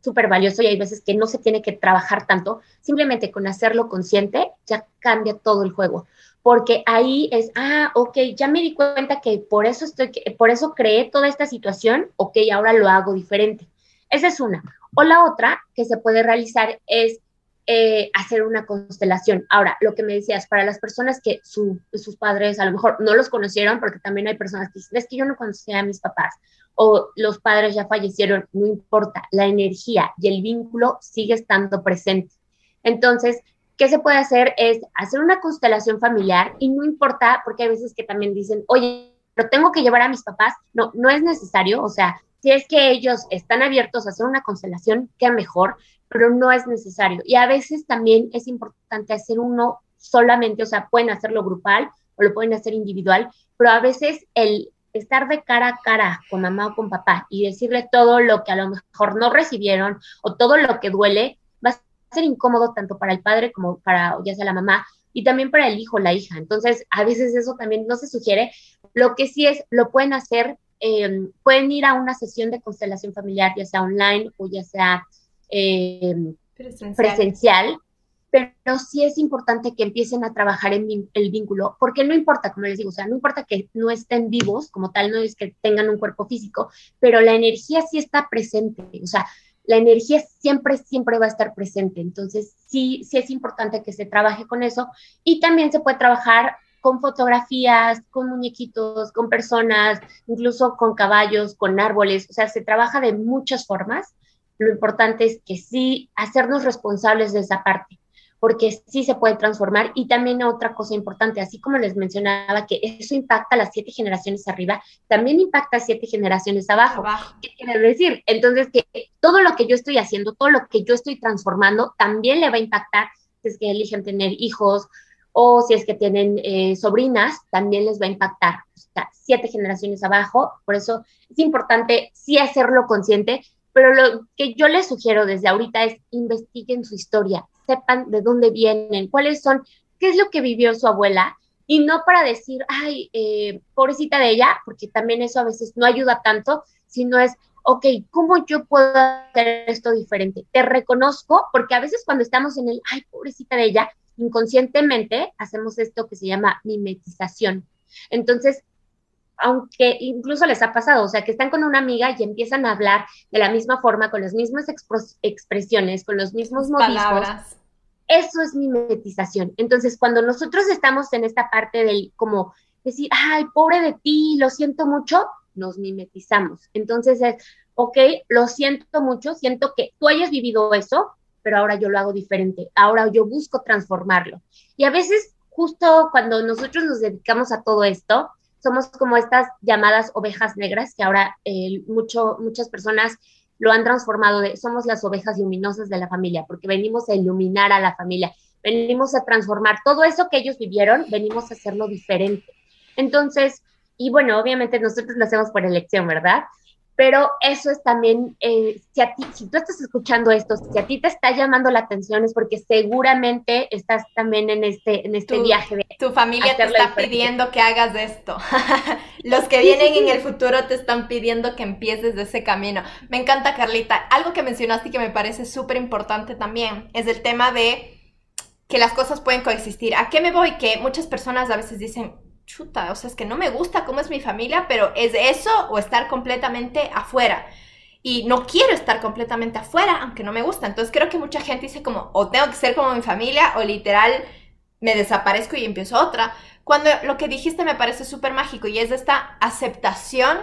[SPEAKER 3] súper valioso y hay veces que no se tiene que trabajar tanto, simplemente con hacerlo consciente ya cambia todo el juego porque ahí es, ah, ok, ya me di cuenta que por eso estoy, por eso creé toda esta situación, ok, ahora lo hago diferente. Esa es una. O la otra que se puede realizar es eh, hacer una constelación. Ahora, lo que me decías, para las personas que sus padres a lo mejor no los conocieron, porque también hay personas que dicen, es que yo no conocía a mis papás, o los padres ya fallecieron, no importa, la energía y el vínculo sigue estando presente. Entonces, ¿qué se puede hacer? Es hacer una constelación familiar y no importa, porque hay veces que también dicen, oye, pero tengo que llevar a mis papás. No, no es necesario, o sea, si es que ellos están abiertos a hacer una constelación, qué mejor, pero no es necesario. Y a veces también es importante hacer uno solamente, o sea, pueden hacerlo grupal o lo pueden hacer individual, pero a veces el estar de cara a cara con mamá o con papá y decirle todo lo que a lo mejor no recibieron o todo lo que duele, ser incómodo tanto para el padre como para ya sea la mamá y también para el hijo o la hija. Entonces, a veces eso también no se sugiere. Lo que sí es, lo pueden hacer, em, pueden ir a una sesión de constelación familiar, ya sea online o ya sea em, presencial. Pero sí es importante que empiecen a trabajar en el vínculo, porque no importa, como les digo, o sea, no importa que no estén vivos como tal, no es que tengan un cuerpo físico, pero la energía sí está presente, o sea, la energía siempre, siempre va a estar presente. Entonces, sí, sí es importante que se trabaje con eso. Y también se puede trabajar con fotografías, con muñequitos, con personas, incluso con caballos, con árboles. O sea, se trabaja de muchas formas. Lo importante es que sí hacernos responsables de esa parte porque sí se puede transformar. Y también otra cosa importante, así como les mencionaba, que eso impacta a las siete generaciones arriba, también impacta a siete generaciones abajo. ¿Qué quiere decir? Entonces, que todo lo que yo estoy haciendo, todo lo que yo estoy transformando, también le va a impactar si es que eligen tener hijos o si es que tienen eh, sobrinas, también les va a impactar. O sea, siete generaciones abajo, por eso es importante sí hacerlo consciente, pero lo que yo les sugiero desde ahorita es investiguen su historia, sepan de dónde vienen, cuáles son, qué es lo que vivió su abuela, y no para decir, ay, eh, pobrecita de ella, porque también eso a veces no ayuda tanto, sino es, ok, ¿cómo yo puedo hacer esto diferente? Te reconozco, porque a veces cuando estamos en el, ay, pobrecita de ella, inconscientemente hacemos esto que se llama mimetización. Entonces, aunque incluso les ha pasado, o sea, que están con una amiga y empiezan a hablar de la misma forma, con las mismas expresiones, con los mismos modismos. Eso es mimetización. Entonces, cuando nosotros estamos en esta parte del como decir, ay, pobre de ti, lo siento mucho, nos mimetizamos. Entonces es, ok, lo siento mucho, siento que tú hayas vivido eso, pero ahora yo lo hago diferente, ahora yo busco transformarlo. Y a veces, justo cuando nosotros nos dedicamos a todo esto, somos como estas llamadas ovejas negras, que ahora eh, mucho, muchas personas lo han transformado de somos las ovejas luminosas de la familia, porque venimos a iluminar a la familia. venimos a transformar todo eso que ellos vivieron, venimos a hacerlo diferente. Entonces, y bueno, obviamente nosotros lo hacemos por elección, ¿verdad? Pero eso es también, eh, si, a ti, si tú estás escuchando esto, si a ti te está llamando la atención es porque seguramente estás también en este, en este viaje. De
[SPEAKER 1] tu familia te está pidiendo que hagas esto. Los que vienen en el futuro te están pidiendo que empieces de ese camino. Me encanta, Carlita. Algo que mencionaste y que me parece súper importante también es el tema de que las cosas pueden coexistir. ¿A qué me voy? Que muchas personas a veces dicen, chuta, o sea, es que no me gusta cómo es mi familia, pero es eso o estar completamente afuera. Y no quiero estar completamente afuera, aunque no me gusta. Entonces creo que mucha gente dice como, o tengo que ser como mi familia, o literal me desaparezco y empiezo otra. Cuando lo que dijiste me parece súper mágico y es esta aceptación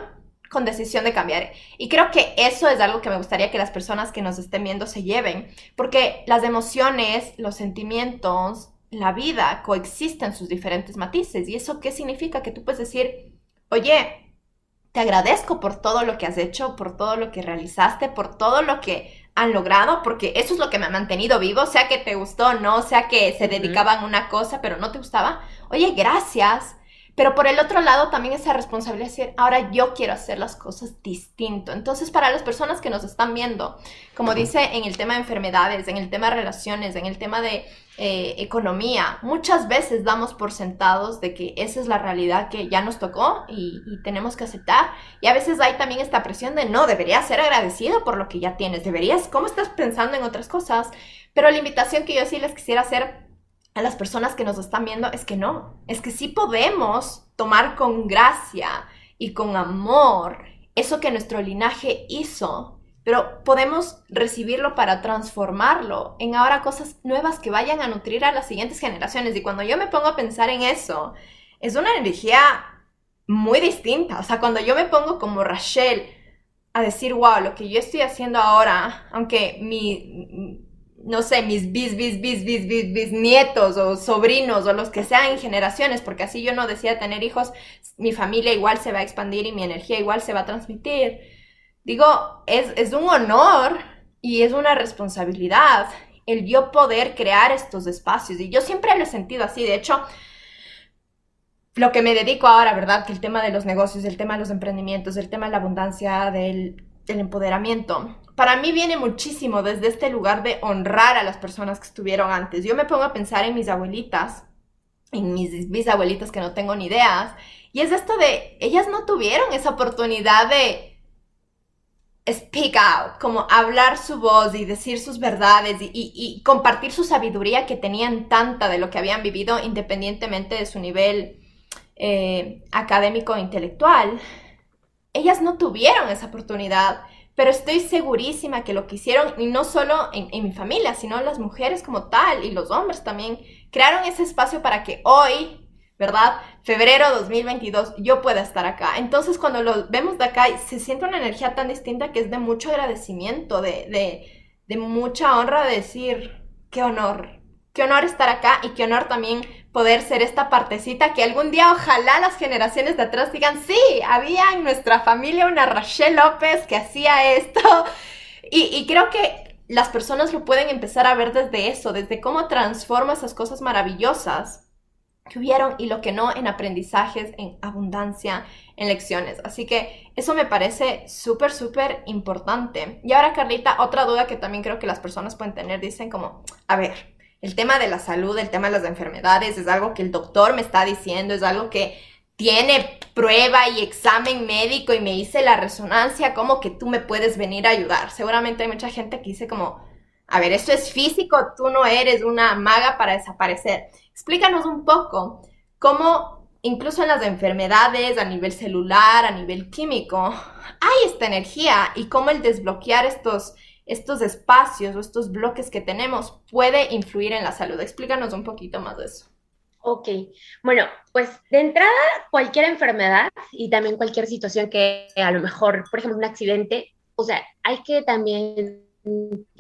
[SPEAKER 1] con decisión de cambiar. Y creo que eso es algo que me gustaría que las personas que nos estén viendo se lleven, porque las emociones, los sentimientos, la vida coexiste en sus diferentes matices. ¿Y eso qué significa? Que tú puedes decir, oye, te agradezco por todo lo que has hecho, por todo lo que realizaste, por todo lo que han logrado, porque eso es lo que me ha mantenido vivo, sea que te gustó o no, sea que se dedicaban a una cosa, pero no te gustaba. Oye, gracias pero por el otro lado también esa responsabilidad de decir, ahora yo quiero hacer las cosas distinto. Entonces, para las personas que nos están viendo, como dice en el tema de enfermedades, en el tema de relaciones, en el tema de eh, economía, muchas veces damos por sentados de que esa es la realidad que ya nos tocó y, y tenemos que aceptar. Y a veces hay también esta presión de, no, deberías ser agradecido por lo que ya tienes, deberías, ¿cómo estás pensando en otras cosas? Pero la invitación que yo sí les quisiera hacer a las personas que nos están viendo es que no, es que sí podemos tomar con gracia y con amor eso que nuestro linaje hizo, pero podemos recibirlo para transformarlo en ahora cosas nuevas que vayan a nutrir a las siguientes generaciones. Y cuando yo me pongo a pensar en eso, es una energía muy distinta. O sea, cuando yo me pongo como Rachel a decir, wow, lo que yo estoy haciendo ahora, aunque mi, no sé, mis bis, bis, bis, bis, bis, bis nietos o sobrinos o los que sean en generaciones, porque así yo no decía tener hijos, mi familia igual se va a expandir y mi energía igual se va a transmitir. Digo, es, es un honor y es una responsabilidad el yo poder crear estos espacios. Y yo siempre lo he sentido así. De hecho, lo que me dedico ahora, ¿verdad? Que el tema de los negocios, el tema de los emprendimientos, el tema de la abundancia, del, del empoderamiento, para mí viene muchísimo desde este lugar de honrar a las personas que estuvieron antes. Yo me pongo a pensar en mis abuelitas, en mis bisabuelitas que no tengo ni ideas, y es esto de, ellas no tuvieron esa oportunidad de speak out, como hablar su voz y decir sus verdades y, compartir su sabiduría que tenían tanta de lo que habían vivido independientemente de su nivel eh, académico e intelectual. Ellas no tuvieron esa oportunidad pero estoy segurísima que lo que hicieron, y no solo en, mi familia, sino las mujeres como tal y los hombres también, crearon ese espacio para que hoy, ¿verdad? Febrero 2022, yo pueda estar acá. Entonces, cuando lo vemos de acá, se siente una energía tan distinta que es de mucho agradecimiento, de, de, de mucha honra de decir, qué honor, qué honor estar acá y qué honor también poder ser esta partecita que algún día ojalá las generaciones de atrás digan, sí, había en nuestra familia una Rachel López que hacía esto. Y, creo que las personas lo pueden empezar a ver desde eso, desde cómo transforma esas cosas maravillosas que hubieron y lo que no en aprendizajes, en abundancia, en lecciones. Así que eso me parece súper, súper importante. Y ahora, Carlita, otra duda que también creo que las personas pueden tener, dicen como, a ver, el tema de la salud, el tema de las enfermedades, es algo que el doctor me está diciendo, es algo que tiene prueba y examen médico y me hice la resonancia, como que tú me puedes venir a ayudar. Seguramente hay mucha gente que dice como, a ver, esto es físico, tú no eres una maga para desaparecer. Explícanos un poco cómo incluso en las enfermedades a nivel celular, a nivel químico, hay esta energía y cómo el desbloquear estos estos espacios o estos bloques que tenemos puede influir en la salud. Explícanos un poquito más de eso.
[SPEAKER 3] Ok, bueno, pues de entrada cualquier enfermedad y también cualquier situación que a lo mejor, por ejemplo, un accidente, o sea, hay que también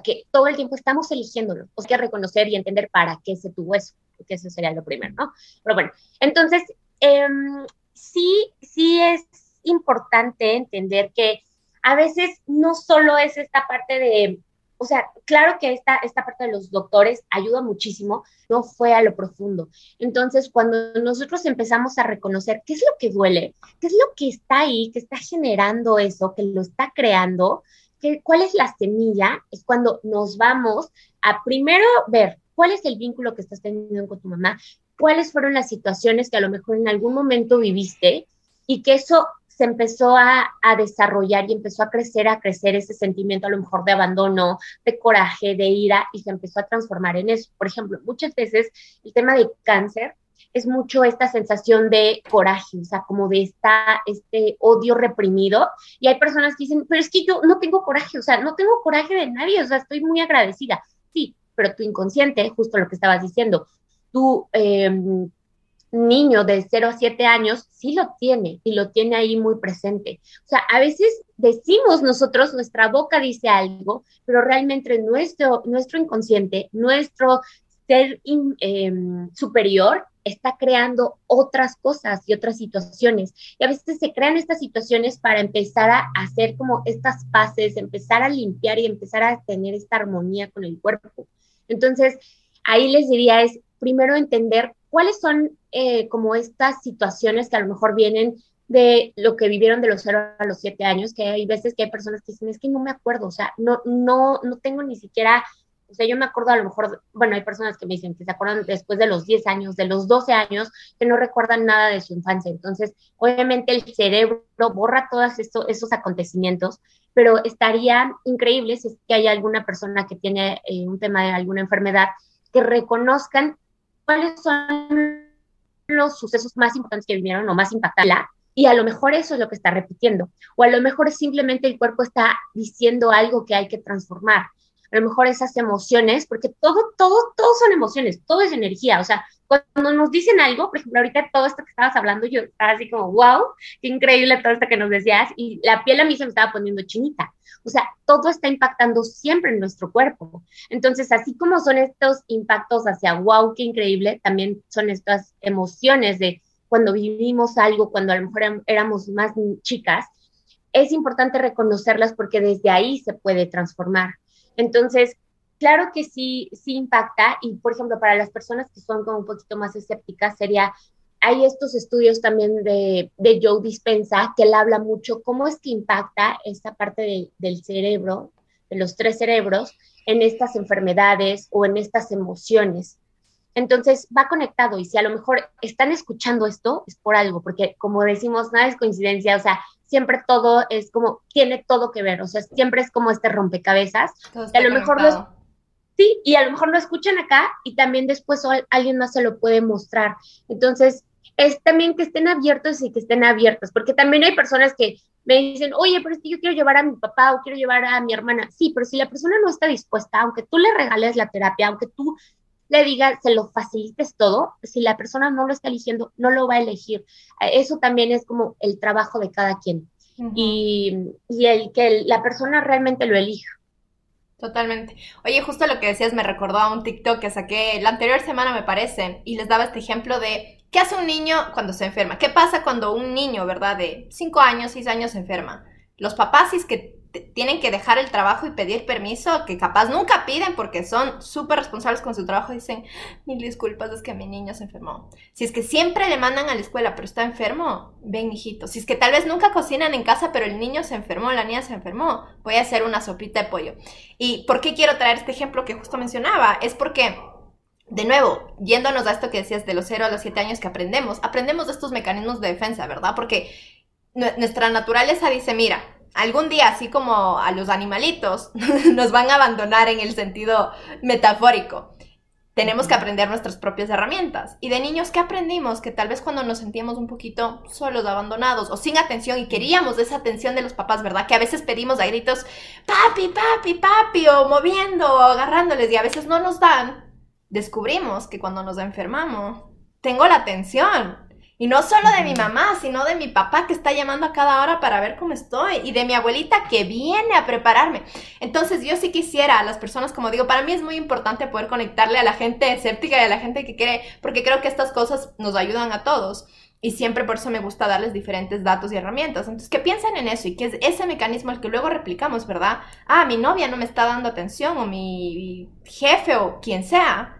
[SPEAKER 3] que todo el tiempo estamos eligiéndolo, o sea, que reconocer y entender para qué se tuvo eso, porque eso sería lo primero, ¿no? Pero bueno, entonces, em, sí, sí es importante entender que a veces no solo es esta parte de o sea, claro que esta, esta parte de los doctores ayuda muchísimo, no fue a lo profundo. Entonces, cuando nosotros empezamos a reconocer qué es lo que duele, qué es lo que está ahí, que está generando eso, que lo está creando, que, cuál es la semilla, es cuando nos vamos a primero ver cuál es el vínculo que estás teniendo con tu mamá, cuáles fueron las situaciones que a lo mejor en algún momento viviste y que eso se empezó a, desarrollar y empezó a crecer, a crecer ese sentimiento a lo mejor de abandono, de coraje, de ira, y se empezó a transformar en eso. Por ejemplo, muchas veces el tema de cáncer es mucho esta sensación de coraje, o sea, como de esta, este odio reprimido. Y hay personas que dicen, pero es que yo no tengo coraje, o sea, no tengo coraje de nadie, o sea, estoy muy agradecida. Sí, pero tu inconsciente, justo lo que estabas diciendo, tu em, niño de 0 a 7 años sí lo tiene y lo tiene ahí muy presente. O sea, a veces decimos nosotros, nuestra boca dice algo, pero realmente nuestro, nuestro inconsciente, nuestro ser em, superior está creando otras cosas y otras situaciones. Y a veces se crean estas situaciones para empezar a hacer como estas paces, empezar a limpiar y empezar a tener esta armonía con el cuerpo. Entonces, ahí les diría es primero entender cuáles son eh, como estas situaciones que a lo mejor vienen de lo que vivieron de los 0 a los 7 años, que hay veces que hay personas que dicen, es que no me acuerdo, o sea, no, no, no tengo ni siquiera, o sea, yo me acuerdo a lo mejor, bueno, hay personas que me dicen que se acuerdan después de los 10 años, de los 12 años, que no recuerdan nada de su infancia. Entonces, obviamente el cerebro borra todos esos acontecimientos, pero estaría increíble si es que hay alguna persona que tiene eh, un tema de alguna enfermedad, que reconozcan cuáles son los sucesos más importantes que vinieron o más impactantes y a lo mejor eso es lo que está repitiendo, o a lo mejor simplemente el cuerpo está diciendo algo que hay que transformar, a lo mejor esas emociones, porque todo, todo, todo son emociones, todo es energía, o sea, cuando nos dicen algo, por ejemplo, ahorita todo esto que estabas hablando, yo estaba así como, wow, qué increíble todo esto que nos decías, y la piel a mí se me estaba poniendo chinita. O sea, todo está impactando siempre en nuestro cuerpo. Entonces, así como son estos impactos hacia, wow, qué increíble, también son estas emociones de cuando vivimos algo, cuando a lo mejor éramos más chicas, es importante reconocerlas porque desde ahí se puede transformar. Entonces, claro que sí, sí impacta y, por ejemplo, para las personas que son como un poquito más escépticas, sería, hay estos estudios también de, de Joe Dispensa que él habla mucho cómo es que impacta esta parte del cerebro, de los tres cerebros, en estas enfermedades o en estas emociones. Entonces va conectado y si a lo mejor están escuchando esto es por algo, porque como decimos, nada es coincidencia, o sea, siempre todo es como, tiene todo que ver, o sea, siempre es como este rompecabezas. a lo mejor Sí, y a lo mejor lo escuchan acá y también después alguien más se lo puede mostrar. Entonces, es también que estén abiertos y que estén abiertas, porque también hay personas que me dicen, oye, pero es que yo quiero llevar a mi papá o quiero llevar a mi hermana. Sí, pero si la persona no está dispuesta, aunque tú le regales la terapia, aunque tú le digas, se lo facilites todo, si la persona no lo está eligiendo, no lo va a elegir. Eso también es como el trabajo de cada quien. y, y, el que la persona realmente lo elija.
[SPEAKER 1] Totalmente. Oye, justo lo que decías me recordó a un TikTok que saqué la anterior semana, me parece, y les daba este ejemplo de qué hace un niño cuando se enferma. ¿Qué pasa cuando un niño, verdad, de 5 años, 6 años se enferma? Los papás, si es que tienen que dejar el trabajo y pedir permiso, que capaz nunca piden porque son súper responsables con su trabajo, dicen, mil disculpas, es que mi niño se enfermó. Si es que siempre le mandan a la escuela, pero está enfermo, ven, hijito. Si es que tal vez nunca cocinan en casa, pero el niño se enfermó, la niña se enfermó, voy a hacer una sopita de pollo. ¿Y por qué quiero traer este ejemplo que justo mencionaba? Es porque... De nuevo, yéndonos a esto que decías de los 0 a los 7 años que aprendemos, aprendemos de estos mecanismos de defensa, ¿verdad? Porque nuestra naturaleza dice, mira, algún día, así como a los animalitos, nos van a abandonar en el sentido metafórico. Tenemos que aprender nuestras propias herramientas. Y de niños, ¿qué aprendimos? Que tal vez cuando nos sentíamos un poquito solos, abandonados o sin atención y queríamos esa atención de los papás, ¿verdad? Que a veces pedimos a gritos, papi, papi, papi, o moviendo, o agarrándoles y a veces no nos dan. Descubrimos que cuando nos enfermamos, tengo la atención, y no solo de mi mamá, sino de mi papá que está llamando a cada hora para ver cómo estoy y de mi abuelita que viene a prepararme. Entonces yo sí quisiera a las personas, como digo, para mí es muy importante poder conectarle a la gente escéptica y a la gente que cree, porque creo que estas cosas nos ayudan a todos. y siempre por eso me gusta darles diferentes datos y herramientas. Entonces, que piensen en eso y que es ese mecanismo el que luego replicamos, ¿verdad? Ah, mi novia no me está dando atención o mi jefe o quien sea.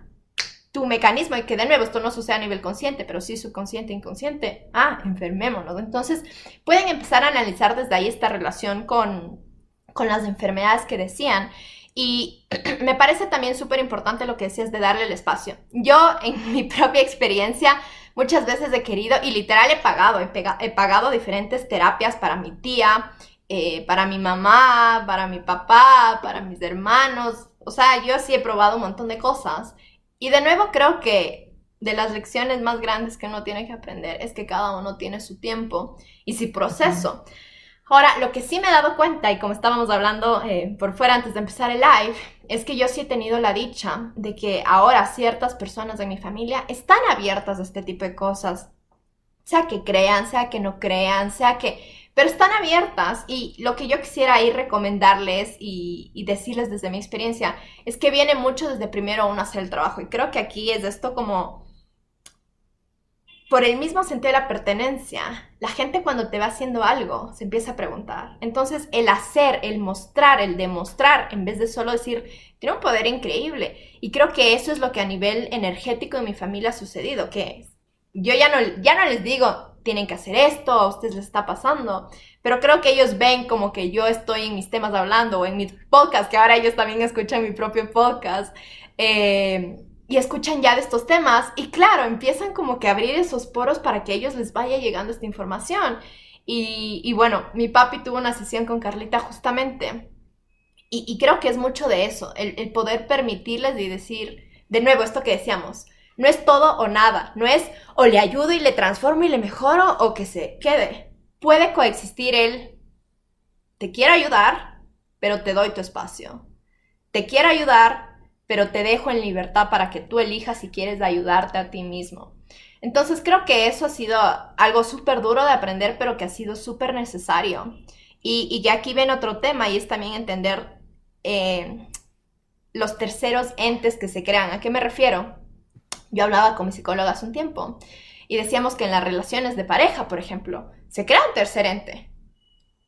[SPEAKER 1] Tu mecanismo, y que de nuevo esto no sucede a nivel consciente, pero sí subconsciente, inconsciente. Ah, enfermémonos. Entonces, pueden empezar a analizar desde ahí esta relación con, con las enfermedades que decían. Y me parece también súper importante lo que decías de darle el espacio. Yo, en mi propia experiencia, Muchas veces he querido y literal he pagado, he, pagado diferentes terapias para mi tía, eh, para mi mamá, para mi papá, para mis hermanos. O sea, yo sí he probado un montón de cosas. Y de nuevo creo que de las lecciones más grandes que uno tiene que aprender es que cada uno tiene su tiempo y su proceso. Ahora, lo que sí me he dado cuenta, y como estábamos hablando eh, por fuera antes de empezar el live, es que yo sí he tenido la dicha de que ahora ciertas personas de mi familia están abiertas a este tipo de cosas. Sea que crean, sea que no crean, sea que... Pero están abiertas y lo que yo quisiera ahí recomendarles y, decirles desde mi experiencia es que viene mucho desde primero uno hacer el trabajo. Y creo que aquí es esto como por el mismo sentido de la pertenencia, la gente cuando te va haciendo algo se empieza a preguntar. Entonces, el hacer, el mostrar, el demostrar, en vez de solo decir, tiene un poder increíble. Y creo que eso es lo que a nivel energético de mi familia ha sucedido, que yo ya no, ya no les digo, tienen que hacer esto, a ustedes les está pasando, pero creo que ellos ven como que yo estoy en mis temas hablando o en mi podcast, que ahora ellos también escuchan mi propio podcast. Eh, y escuchan ya de estos temas y claro, empiezan como que a abrir esos poros para que a ellos les vaya llegando esta información. Y, bueno, mi papi tuvo una sesión con Carlita justamente y, creo que es mucho de eso, el, poder permitirles y decir, de nuevo, esto que decíamos, no es todo o nada, no es o le ayudo y le transformo y le mejoro o que se quede. Puede coexistir el, te quiero ayudar, pero te doy tu espacio. Te quiero ayudar, pero te dejo en libertad para que tú elijas si quieres ayudarte a ti mismo. Entonces creo que eso ha sido algo súper duro de aprender, pero que ha sido súper necesario. Y, y aquí ven otro tema y es también entender eh, los terceros entes que se crean. ¿A qué me refiero? Yo hablaba con mi psicóloga hace un tiempo y decíamos que en las relaciones de pareja, por ejemplo, se crea un tercer ente.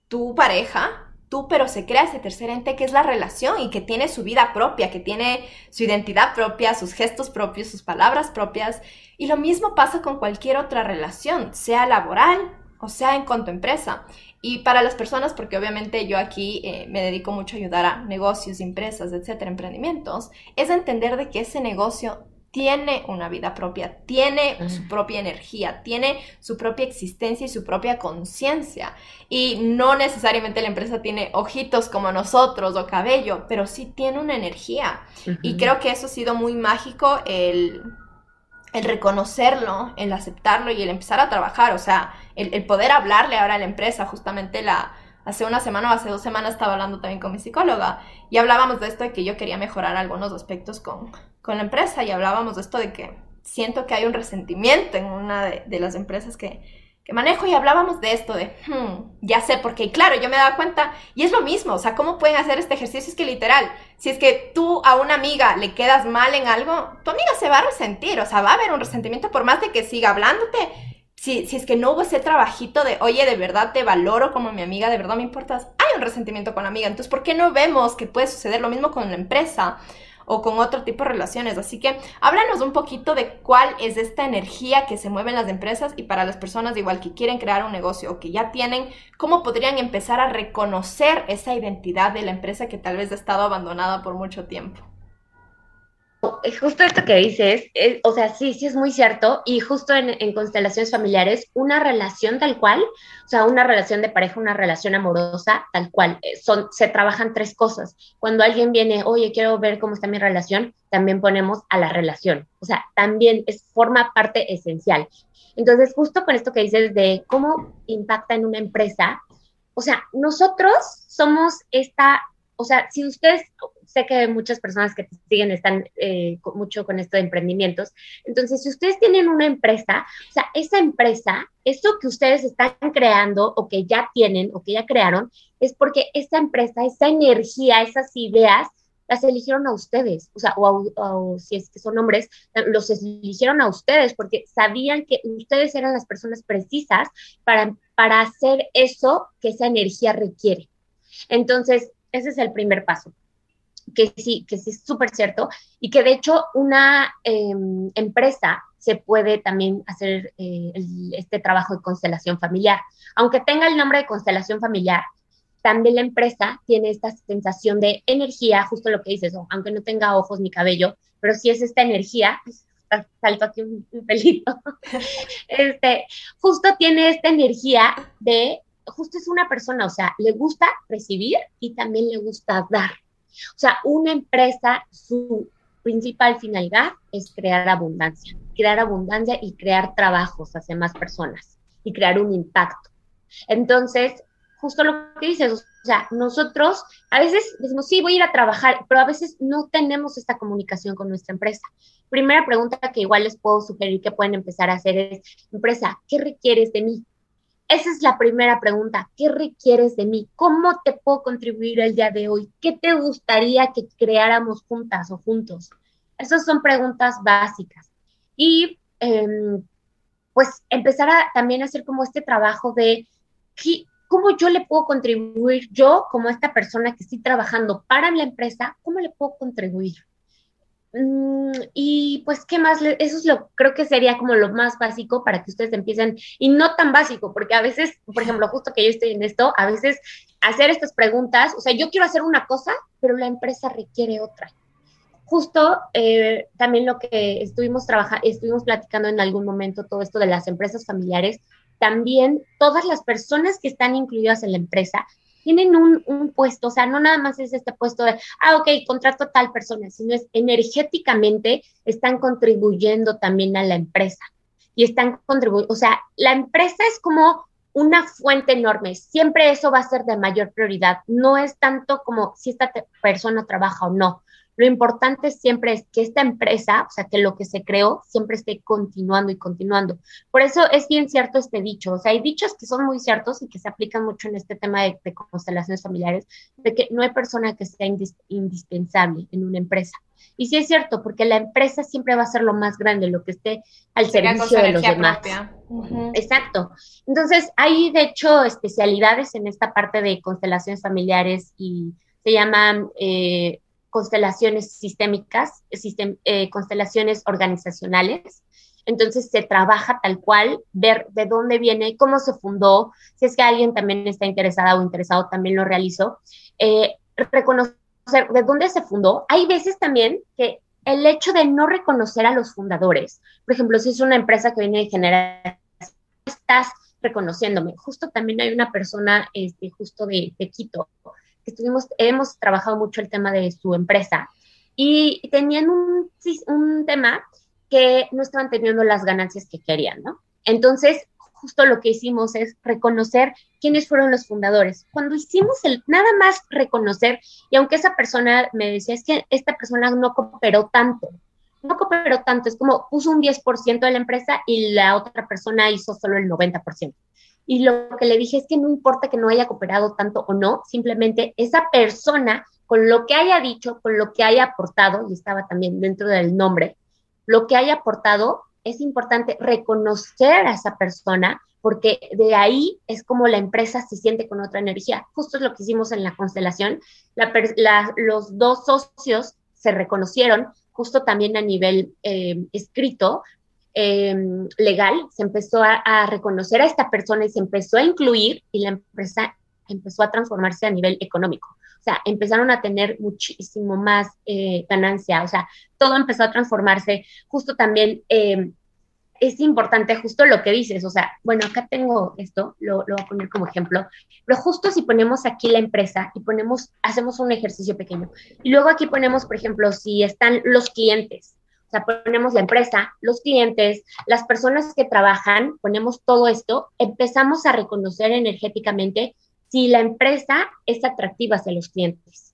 [SPEAKER 1] Tu pareja tú, pero se crea ese tercer ente que es la relación y que tiene su vida propia, que tiene su identidad propia, sus gestos propios, sus palabras propias. Y lo mismo pasa con cualquier otra relación, sea laboral o sea en cuanto a empresa. Y para las personas, porque obviamente yo aquí eh, me dedico mucho a ayudar a negocios, empresas, etcétera, emprendimientos, es entender de que ese negocio tiene una vida propia, tiene su propia energía, tiene su propia existencia y su propia conciencia. Y no necesariamente la empresa tiene ojitos como nosotros o cabello, pero sí tiene una energía. Y creo que eso ha sido muy mágico el, el, reconocerlo, el aceptarlo y el empezar a trabajar. O sea, el, el poder hablarle ahora a la empresa, justamente la hace una semana o hace dos semanas estaba hablando también con mi psicóloga y hablábamos de esto de que yo quería mejorar algunos aspectos con, con la empresa y hablábamos de esto de que siento que hay un resentimiento en una de, las empresas que, que, manejo y hablábamos de esto de, hmm, ya sé, porque claro, yo me daba cuenta y es lo mismo, o sea, ¿cómo pueden hacer este ejercicio? Es que literal, si es que tú a una amiga le quedas mal en algo, tu amiga se va a resentir, o sea, va a haber un resentimiento por más de que siga hablándote. Si, si es que no hubo ese trabajito de, oye, de verdad te valoro como mi amiga, de verdad me importas, hay un resentimiento con la amiga. Entonces, ¿por qué no vemos que puede suceder lo mismo con la empresa? o con otro tipo de relaciones. Así que háblanos un poquito de cuál es esta energía que se mueve en las empresas y para las personas igual que quieren crear un negocio o que ya tienen, cómo podrían empezar a reconocer esa identidad de la empresa que tal vez ha estado abandonada por mucho tiempo.
[SPEAKER 3] Justo esto que dices, o sea, sí, sí es muy cierto, y justo en, constelaciones familiares, una relación tal cual, o sea, una relación de pareja, una relación amorosa tal cual, eh, son, se trabajan tres cosas. Cuando alguien viene, oye, quiero ver cómo está mi relación, también ponemos a la relación, o sea, también es, forma parte esencial. Entonces, justo con esto que dices de cómo impacta en una empresa, o sea, nosotros somos esta, o sea, si ustedes, sé que muchas personas que siguen están eh, mucho con esto de emprendimientos. Entonces, si ustedes tienen una empresa, o sea, esa empresa, eso que ustedes están creando o que ya tienen o que ya crearon, es porque esa empresa, esa energía, esas ideas las eligieron a ustedes, o sea, o, si es que son hombres, los eligieron a ustedes porque sabían que ustedes eran las personas precisas para, para hacer eso que esa energía requiere. Entonces, ese es el primer paso que sí, que sí es súper cierto, y que de hecho una em, empresa se puede también hacer eh, este trabajo de constelación familiar. Aunque tenga el nombre de constelación familiar, también la empresa tiene esta sensación de energía, justo lo que dices, aunque no tenga ojos ni cabello, pero si es esta energía, salto aquí un, pelito, este, justo tiene esta energía de, justo es una persona, o sea, le gusta recibir y también le gusta dar. O sea, una empresa, su principal finalidad es crear abundancia, crear abundancia y crear trabajos hacia más personas y crear un impacto. Entonces, justo lo que dices, o sea, nosotros a veces decimos, sí, voy a ir a trabajar, pero a veces no tenemos esta comunicación con nuestra empresa. Primera pregunta que igual les puedo sugerir que pueden empezar a hacer es, empresa, ¿qué requieres de mí? Esa es la primera pregunta. ¿Qué requieres de mí? ¿Cómo te puedo contribuir el día de hoy? ¿Qué te gustaría que creáramos juntas o juntos? Esas son preguntas básicas. Y em, pues empezar a también hacer como este trabajo de cómo yo le puedo contribuir, yo como esta persona que estoy trabajando para la empresa, ¿cómo le puedo contribuir? Mm, y pues, ¿qué más? Eso es lo, creo que sería como lo más básico para que ustedes empiecen, y no tan básico, porque a veces, por ejemplo, justo que yo estoy en esto, a veces hacer estas preguntas, o sea, yo quiero hacer una cosa, pero la empresa requiere otra. Justo eh, también lo que estuvimos trabajando, estuvimos platicando en algún momento todo esto de las empresas familiares, también todas las personas que están incluidas en la empresa tienen un, puesto, o sea, no nada más es este puesto de, ah, ok, contrato a tal persona, sino es energéticamente están contribuyendo también a la empresa. Y están contribuyendo, o sea, la empresa es como una fuente enorme, siempre eso va a ser de mayor prioridad, no es tanto como si esta persona trabaja o no, lo importante siempre es que esta empresa, o sea, que lo que se creó siempre esté continuando y continuando. Por eso es bien cierto este dicho. O sea, hay dichos que son muy ciertos y que se aplican mucho en este tema de, constelaciones familiares, de que no hay persona que sea indispensable en una empresa. Y sí es cierto, porque la empresa siempre va a ser lo más grande, lo que esté al servicio de los demás. Exacto. Entonces, hay de hecho especialidades en esta parte de constelaciones familiares y se llaman eh, constelaciones sistémicas, eh, constelaciones organizacionales. Entonces se trabaja tal cual, ver de dónde viene, cómo se fundó, si es que alguien también está interesado o interesado, también lo realizo. Eh, reconocer de dónde se fundó. Hay veces también que el hecho de no reconocer a los fundadores, por ejemplo, si es una empresa que viene de generar, estás reconociéndome. Justo también hay una persona, este, justo de Quito, estuvimos, hemos trabajado mucho el tema de su empresa y tenían un, un tema que no estaban teniendo las ganancias que querían, ¿no? Entonces, justo lo que hicimos es reconocer quiénes fueron los fundadores. Cuando hicimos el nada más reconocer, y aunque esa persona me decía, es que esta persona no cooperó tanto, no cooperó tanto, es como puso un 10% de la empresa y la otra persona hizo solo el 90%. Y lo que le dije es que no importa que no haya cooperado tanto o no, simplemente esa persona, con lo que haya dicho, con lo que haya aportado, y estaba también dentro del nombre, lo que haya aportado, es importante reconocer a esa persona porque de ahí es como la empresa se siente con otra energía. Justo es lo que hicimos en la constelación. los dos socios se reconocieron justo también a nivel eh, escrito, Em, legal, se empezó a, reconocer a esta persona y se empezó a incluir y la empresa empezó a transformarse a nivel económico. O sea, empezaron a tener muchísimo más eh, ganancia, o sea, todo empezó a transformarse. Justo también em, es importante, justo lo que dices, o sea, bueno, acá tengo esto, lo, lo, voy a poner como ejemplo, pero justo si ponemos aquí la empresa y ponemos, hacemos un ejercicio pequeño, y luego aquí ponemos, por ejemplo, si están los clientes, o sea, ponemos la empresa, los clientes, las personas que trabajan, ponemos todo esto, empezamos a reconocer energéticamente si la empresa es atractiva hacia los clientes.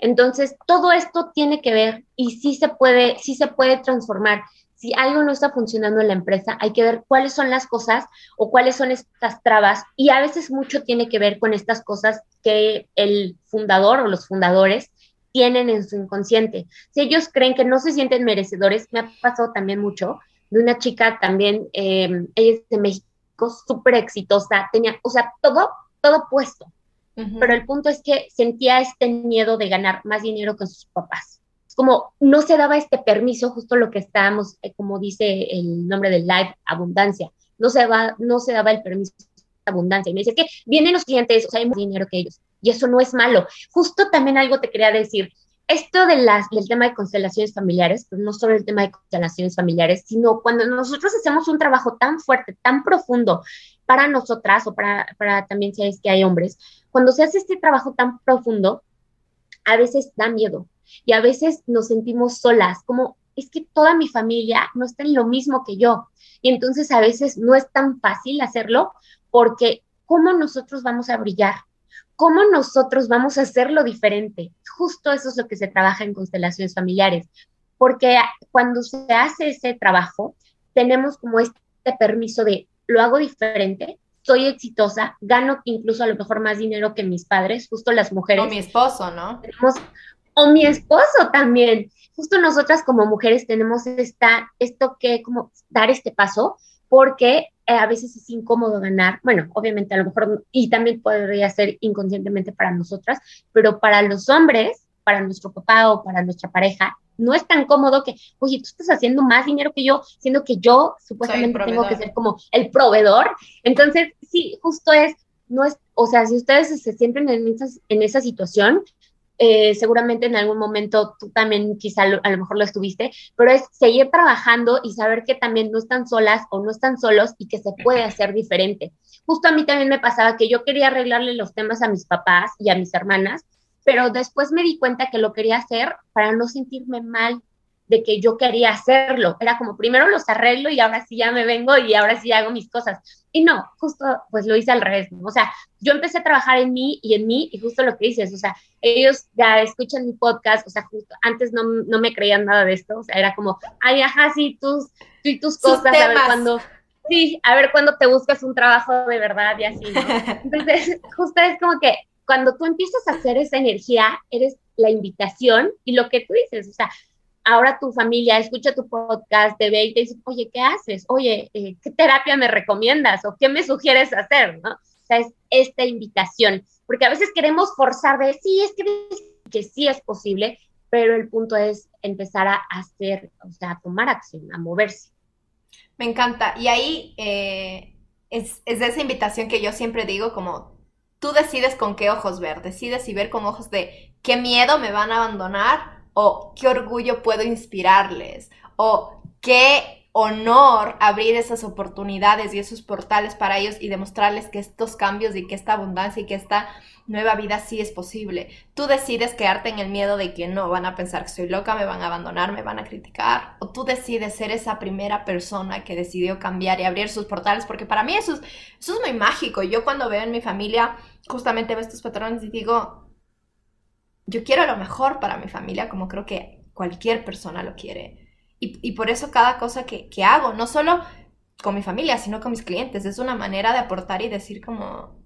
[SPEAKER 3] Entonces, todo esto tiene que ver y sí se puede, sí se puede transformar. Si algo no está funcionando en la empresa, hay que ver cuáles son las cosas o cuáles son estas trabas y a veces mucho tiene que ver con estas cosas que el fundador o los fundadores tienen en su inconsciente. Si ellos creen que no se sienten merecedores, me ha pasado también mucho de una chica también, eh, ella es de México, súper exitosa, tenía, o sea, todo, todo puesto. Pero el punto es que sentía este miedo de ganar más dinero que sus papás. Es como no se daba este permiso, justo lo que estábamos, eh, como dice el nombre del live, abundancia. No se, va, no se daba el permiso de abundancia. Y me dice que vienen los clientes, o sea, hay más dinero que ellos. Y eso no es malo. Justo también algo te quería decir esto de las, del tema de constelaciones familiares, pues no solo el tema de constelaciones familiares, sino cuando nosotros hacemos un trabajo tan fuerte, tan profundo para nosotras o para, para también si es que hay hombres, cuando se hace este trabajo tan profundo, a veces da miedo y a veces nos sentimos solas, como es que toda mi familia no está en lo mismo que yo. Y entonces a veces no es tan fácil hacerlo porque ¿cómo nosotros vamos a brillar? ¿Cómo nosotros vamos a hacerlo diferente? Justo eso es lo que se trabaja en constelaciones familiares, porque cuando se hace ese trabajo, tenemos como este permiso de lo hago diferente, soy exitosa, gano incluso a lo mejor más dinero que mis padres, justo las mujeres.
[SPEAKER 1] O mi esposo, ¿no?
[SPEAKER 3] o mi esposo también. Justo nosotras como mujeres tenemos esta, esto que como dar este paso, porque eh, a veces es incómodo ganar, bueno, obviamente a lo mejor, y también podría ser inconscientemente para nosotras, pero para los hombres, para nuestro papá o para nuestra pareja, no es tan cómodo que, oye, tú estás haciendo más dinero que yo, siendo que yo supuestamente tengo que ser como el proveedor. Entonces, sí, justo es, no es, o sea, si ustedes se sienten en, esas, en esa situación, eh, seguramente en algún momento tú también quizá a lo mejor lo estuviste, pero es seguir trabajando y saber que también no están solas o no están solos y que se puede hacer diferente. Justo a mí también me pasaba que yo quería arreglarle los temas a mis papás y a mis hermanas, pero después me di cuenta que lo quería hacer para no sentirme mal de que yo quería hacerlo. Era como primero los arreglo y ahora sí ya me vengo y ahora sí hago mis cosas. Y no, justo pues lo hice al revés. O sea, yo empecé a trabajar en mí y en mí y justo lo que dices, o sea, ellos ya escuchan mi podcast, o sea, justo antes no, no me creían nada de esto, o sea, era como, ay, ajá, sí, tus, tú y tus cosas, a ver cuándo, sí, a ver cuándo te buscas un trabajo de verdad y así, ¿no? Entonces, justo es como que cuando tú empiezas a hacer esa energía, eres la invitación y lo que tú dices, o sea, ahora tu familia escucha tu podcast, te ve y te dice, oye, ¿qué haces? Oye, eh, ¿qué terapia me recomiendas? ¿O qué me sugieres hacer? ¿no? O sea, es esta invitación, porque a veces queremos forzar de, sí, es que, que sí es posible, pero el punto es empezar a hacer, o sea, a tomar acción, a moverse.
[SPEAKER 1] Me encanta. Y ahí eh, es, es esa invitación que yo siempre digo, como tú decides con qué ojos ver, decides si ver con ojos de qué miedo me van a abandonar o qué orgullo puedo inspirarles, o qué honor abrir esas oportunidades y esos portales para ellos y demostrarles que estos cambios y que esta abundancia y que esta nueva vida sí es posible. Tú decides quedarte en el miedo de que no, van a pensar que soy loca, me van a abandonar, me van a criticar, o tú decides ser esa primera persona que decidió cambiar y abrir sus portales, porque para mí eso es, muy mágico. Yo cuando veo en mi familia justamente veo estos patrones y digo, yo quiero lo mejor para mi familia, como creo que cualquier persona lo quiere. Y, por eso cada cosa que, que, hago, no solo con mi familia, sino con mis clientes, es una manera de aportar y decir como,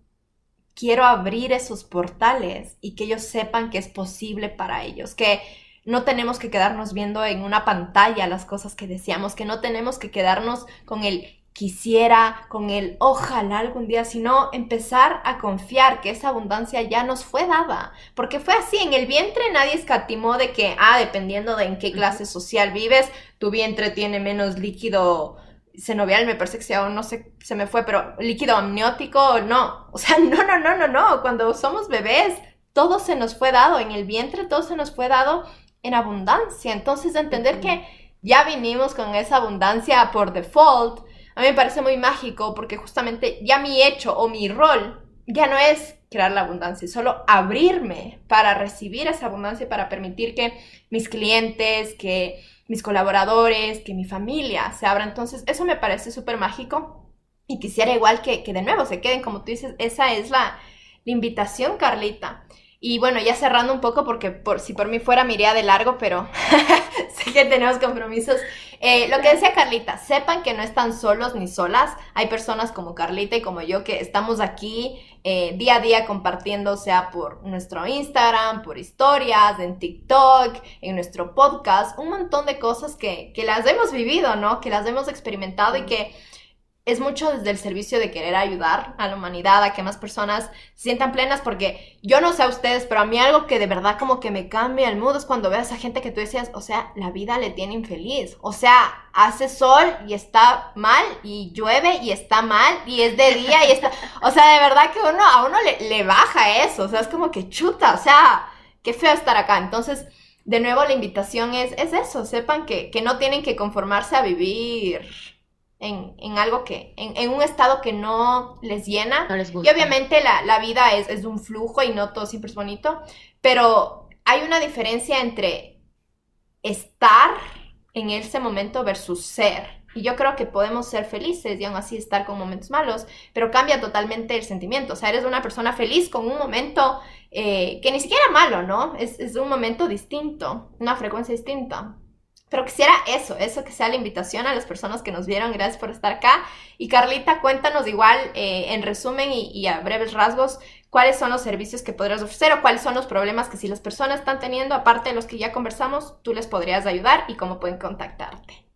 [SPEAKER 1] quiero abrir esos portales y que ellos sepan que es posible para ellos, que no tenemos que quedarnos viendo en una pantalla las cosas que deseamos, que no tenemos que quedarnos con el quisiera, con el ojalá algún día, sino empezar a confiar que esa abundancia ya nos fue dada, porque fue así, en el vientre nadie escatimó de que, ah, dependiendo de en qué clase social vives, tu vientre tiene menos líquido senovial, me parece que sea, no sé, se me fue, pero líquido amniótico, no, o sea, no, no, no, no, no, cuando somos bebés, todo se nos fue dado, en el vientre todo se nos fue dado en abundancia, entonces entender que ya vinimos con esa abundancia por default, a mí me parece muy mágico porque justamente ya mi hecho o mi rol ya no es crear la abundancia, solo abrirme para recibir esa abundancia para permitir que mis clientes, que mis colaboradores, que mi familia se abra. Entonces, eso me parece súper mágico y quisiera igual que, que, de nuevo se queden, como tú dices, esa es la, invitación, Carlita. Y bueno, ya cerrando un poco, porque por, si por mí fuera me de largo, pero sé que tenemos compromisos. Eh, lo que decía Carlita, sepan que no están solos ni solas. Hay personas como Carlita y como yo que estamos aquí eh, día a día compartiendo, sea por nuestro Instagram, por historias, en TikTok, en nuestro podcast, un montón de cosas que, que las hemos vivido, ¿no? Que las hemos experimentado y que es mucho desde el servicio de querer ayudar a la humanidad, a que más personas se sientan plenas, porque yo no sé a ustedes, pero a mí algo que de verdad como que me cambia el mood es cuando veo a esa gente que tú decías, o sea, la vida le tiene infeliz, o sea, hace sol y está mal, y llueve y está mal, y es de día y está, o sea, de verdad que uno, a uno le, le baja eso, o sea, es como que chuta, o sea, qué feo estar acá, entonces... De nuevo, la invitación es, es eso, sepan que, que no tienen que conformarse a vivir en, algo que, en, un estado que no les llena. Y obviamente la, vida es, es, un flujo y no todo siempre es bonito, pero hay una diferencia entre estar en ese momento versus ser. Y yo creo que podemos ser felices y aún así estar con momentos malos, pero cambia totalmente el sentimiento. O sea, eres una persona feliz con un momento eh, que ni siquiera malo, ¿no? Es, es un momento distinto, una frecuencia distinta. Pero quisiera eso, eso que sea la invitación a las personas que nos vieron. Gracias por estar acá. Y Carlita, cuéntanos igual eh, en resumen y, a breves rasgos cuáles son los servicios que podrías ofrecer o cuáles son los problemas que si las personas están teniendo, aparte de los que ya conversamos, tú les podrías ayudar y cómo pueden contactarte.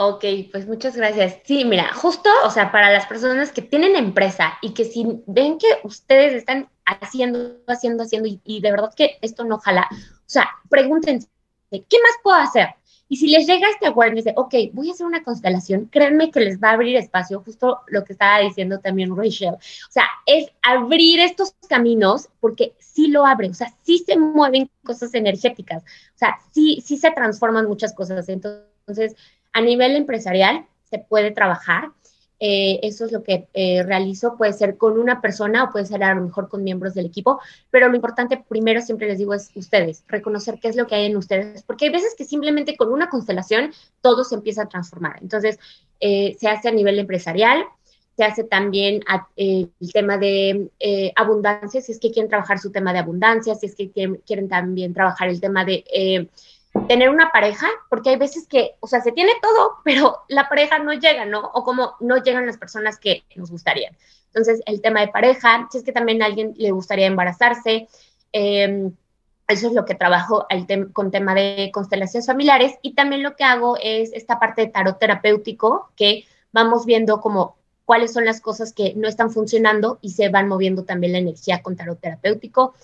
[SPEAKER 3] Ok, pues muchas gracias. Sí, mira, justo, o sea, para las personas que tienen empresa y que si ven que ustedes están haciendo, haciendo, haciendo y, de verdad que esto no jala, o sea, pregúntense, ¿qué más puedo hacer? Y si les llega este awareness de, ok, voy a hacer una constelación, créanme que les va a abrir espacio, justo lo que estaba diciendo también Rachel. O sea, es abrir estos caminos porque sí lo abre, o sea, sí se mueven cosas energéticas, o sea, sí, sí se transforman muchas cosas. Entonces, a nivel empresarial se puede trabajar eh, eso es lo que eh, realizo, puede ser con una persona o puede ser a lo mejor con miembros del equipo, pero lo importante primero siempre les digo es ustedes, reconocer qué es lo que hay en ustedes, porque hay veces que simplemente con una constelación todo se empieza a transformar. Entonces, eh, se hace a nivel empresarial, se hace también el tema de abundancia, si es que quieren trabajar su tema de abundancia, si es que quieren también trabajar el tema de tener una pareja, porque hay veces que, o sea, se tiene todo, pero la pareja no llega, ¿no? O como no llegan las personas que nos gustarían. Entonces, el tema de pareja, si es que también a alguien le gustaría embarazarse, em, eso es lo que trabajo con tema de constelaciones familiares y también lo que hago es esta parte de tarot terapéutico que vamos viendo como cuáles son las cosas que no están funcionando y se van moviendo también la energía con tarot terapéutico.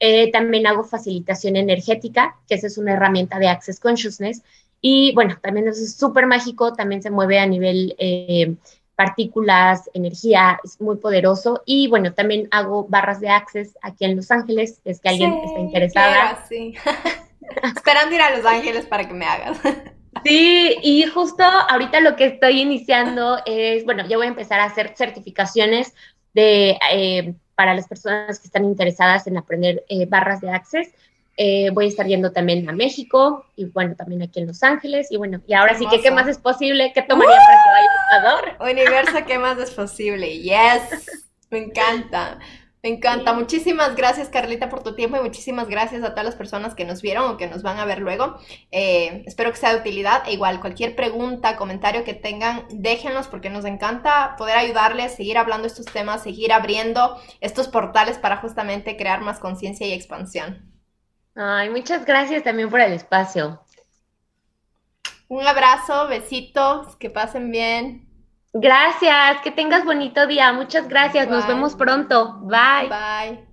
[SPEAKER 3] Eh, también hago facilitación energética, que esa es una herramienta de Access Consciousness. Y bueno, también es súper mágico, también se mueve a nivel eh, partículas, energía, es muy poderoso. Y bueno, también hago barras de Access aquí en Los Ángeles, es que alguien está interesada.
[SPEAKER 1] sí. Esperando ir a Los Ángeles para que me hagas.
[SPEAKER 3] Sí, y justo ahorita lo que estoy iniciando es, bueno, ya voy a empezar a hacer certificaciones de eh, para las personas que están interesadas en aprender eh, barras de Access. Eh, voy a estar yendo también a México y bueno, también aquí en Los Ángeles. Y bueno, y ahora sí que, ¿qué más es posible? ¿Qué tomaría para que vaya a Ecuador?
[SPEAKER 1] Universo, ¿qué más es posible? Yes, me encanta. Me encanta. Muchísimas gracias, Carlita, por tu tiempo y muchísimas gracias a todas las personas que nos vieron o que nos van a ver luego. Eh, espero que sea de utilidad. E igual, cualquier pregunta, comentario que tengan, déjenlos porque nos encanta poder ayudarles, seguir hablando estos temas, seguir abriendo estos portales para justamente crear más conciencia y expansión.
[SPEAKER 3] Ay, muchas gracias también por el espacio.
[SPEAKER 1] Un abrazo, besitos, que pasen bien.
[SPEAKER 3] Gracias, que tengas bonito día. Muchas gracias. Nos vemos pronto. Bye.
[SPEAKER 1] Bye.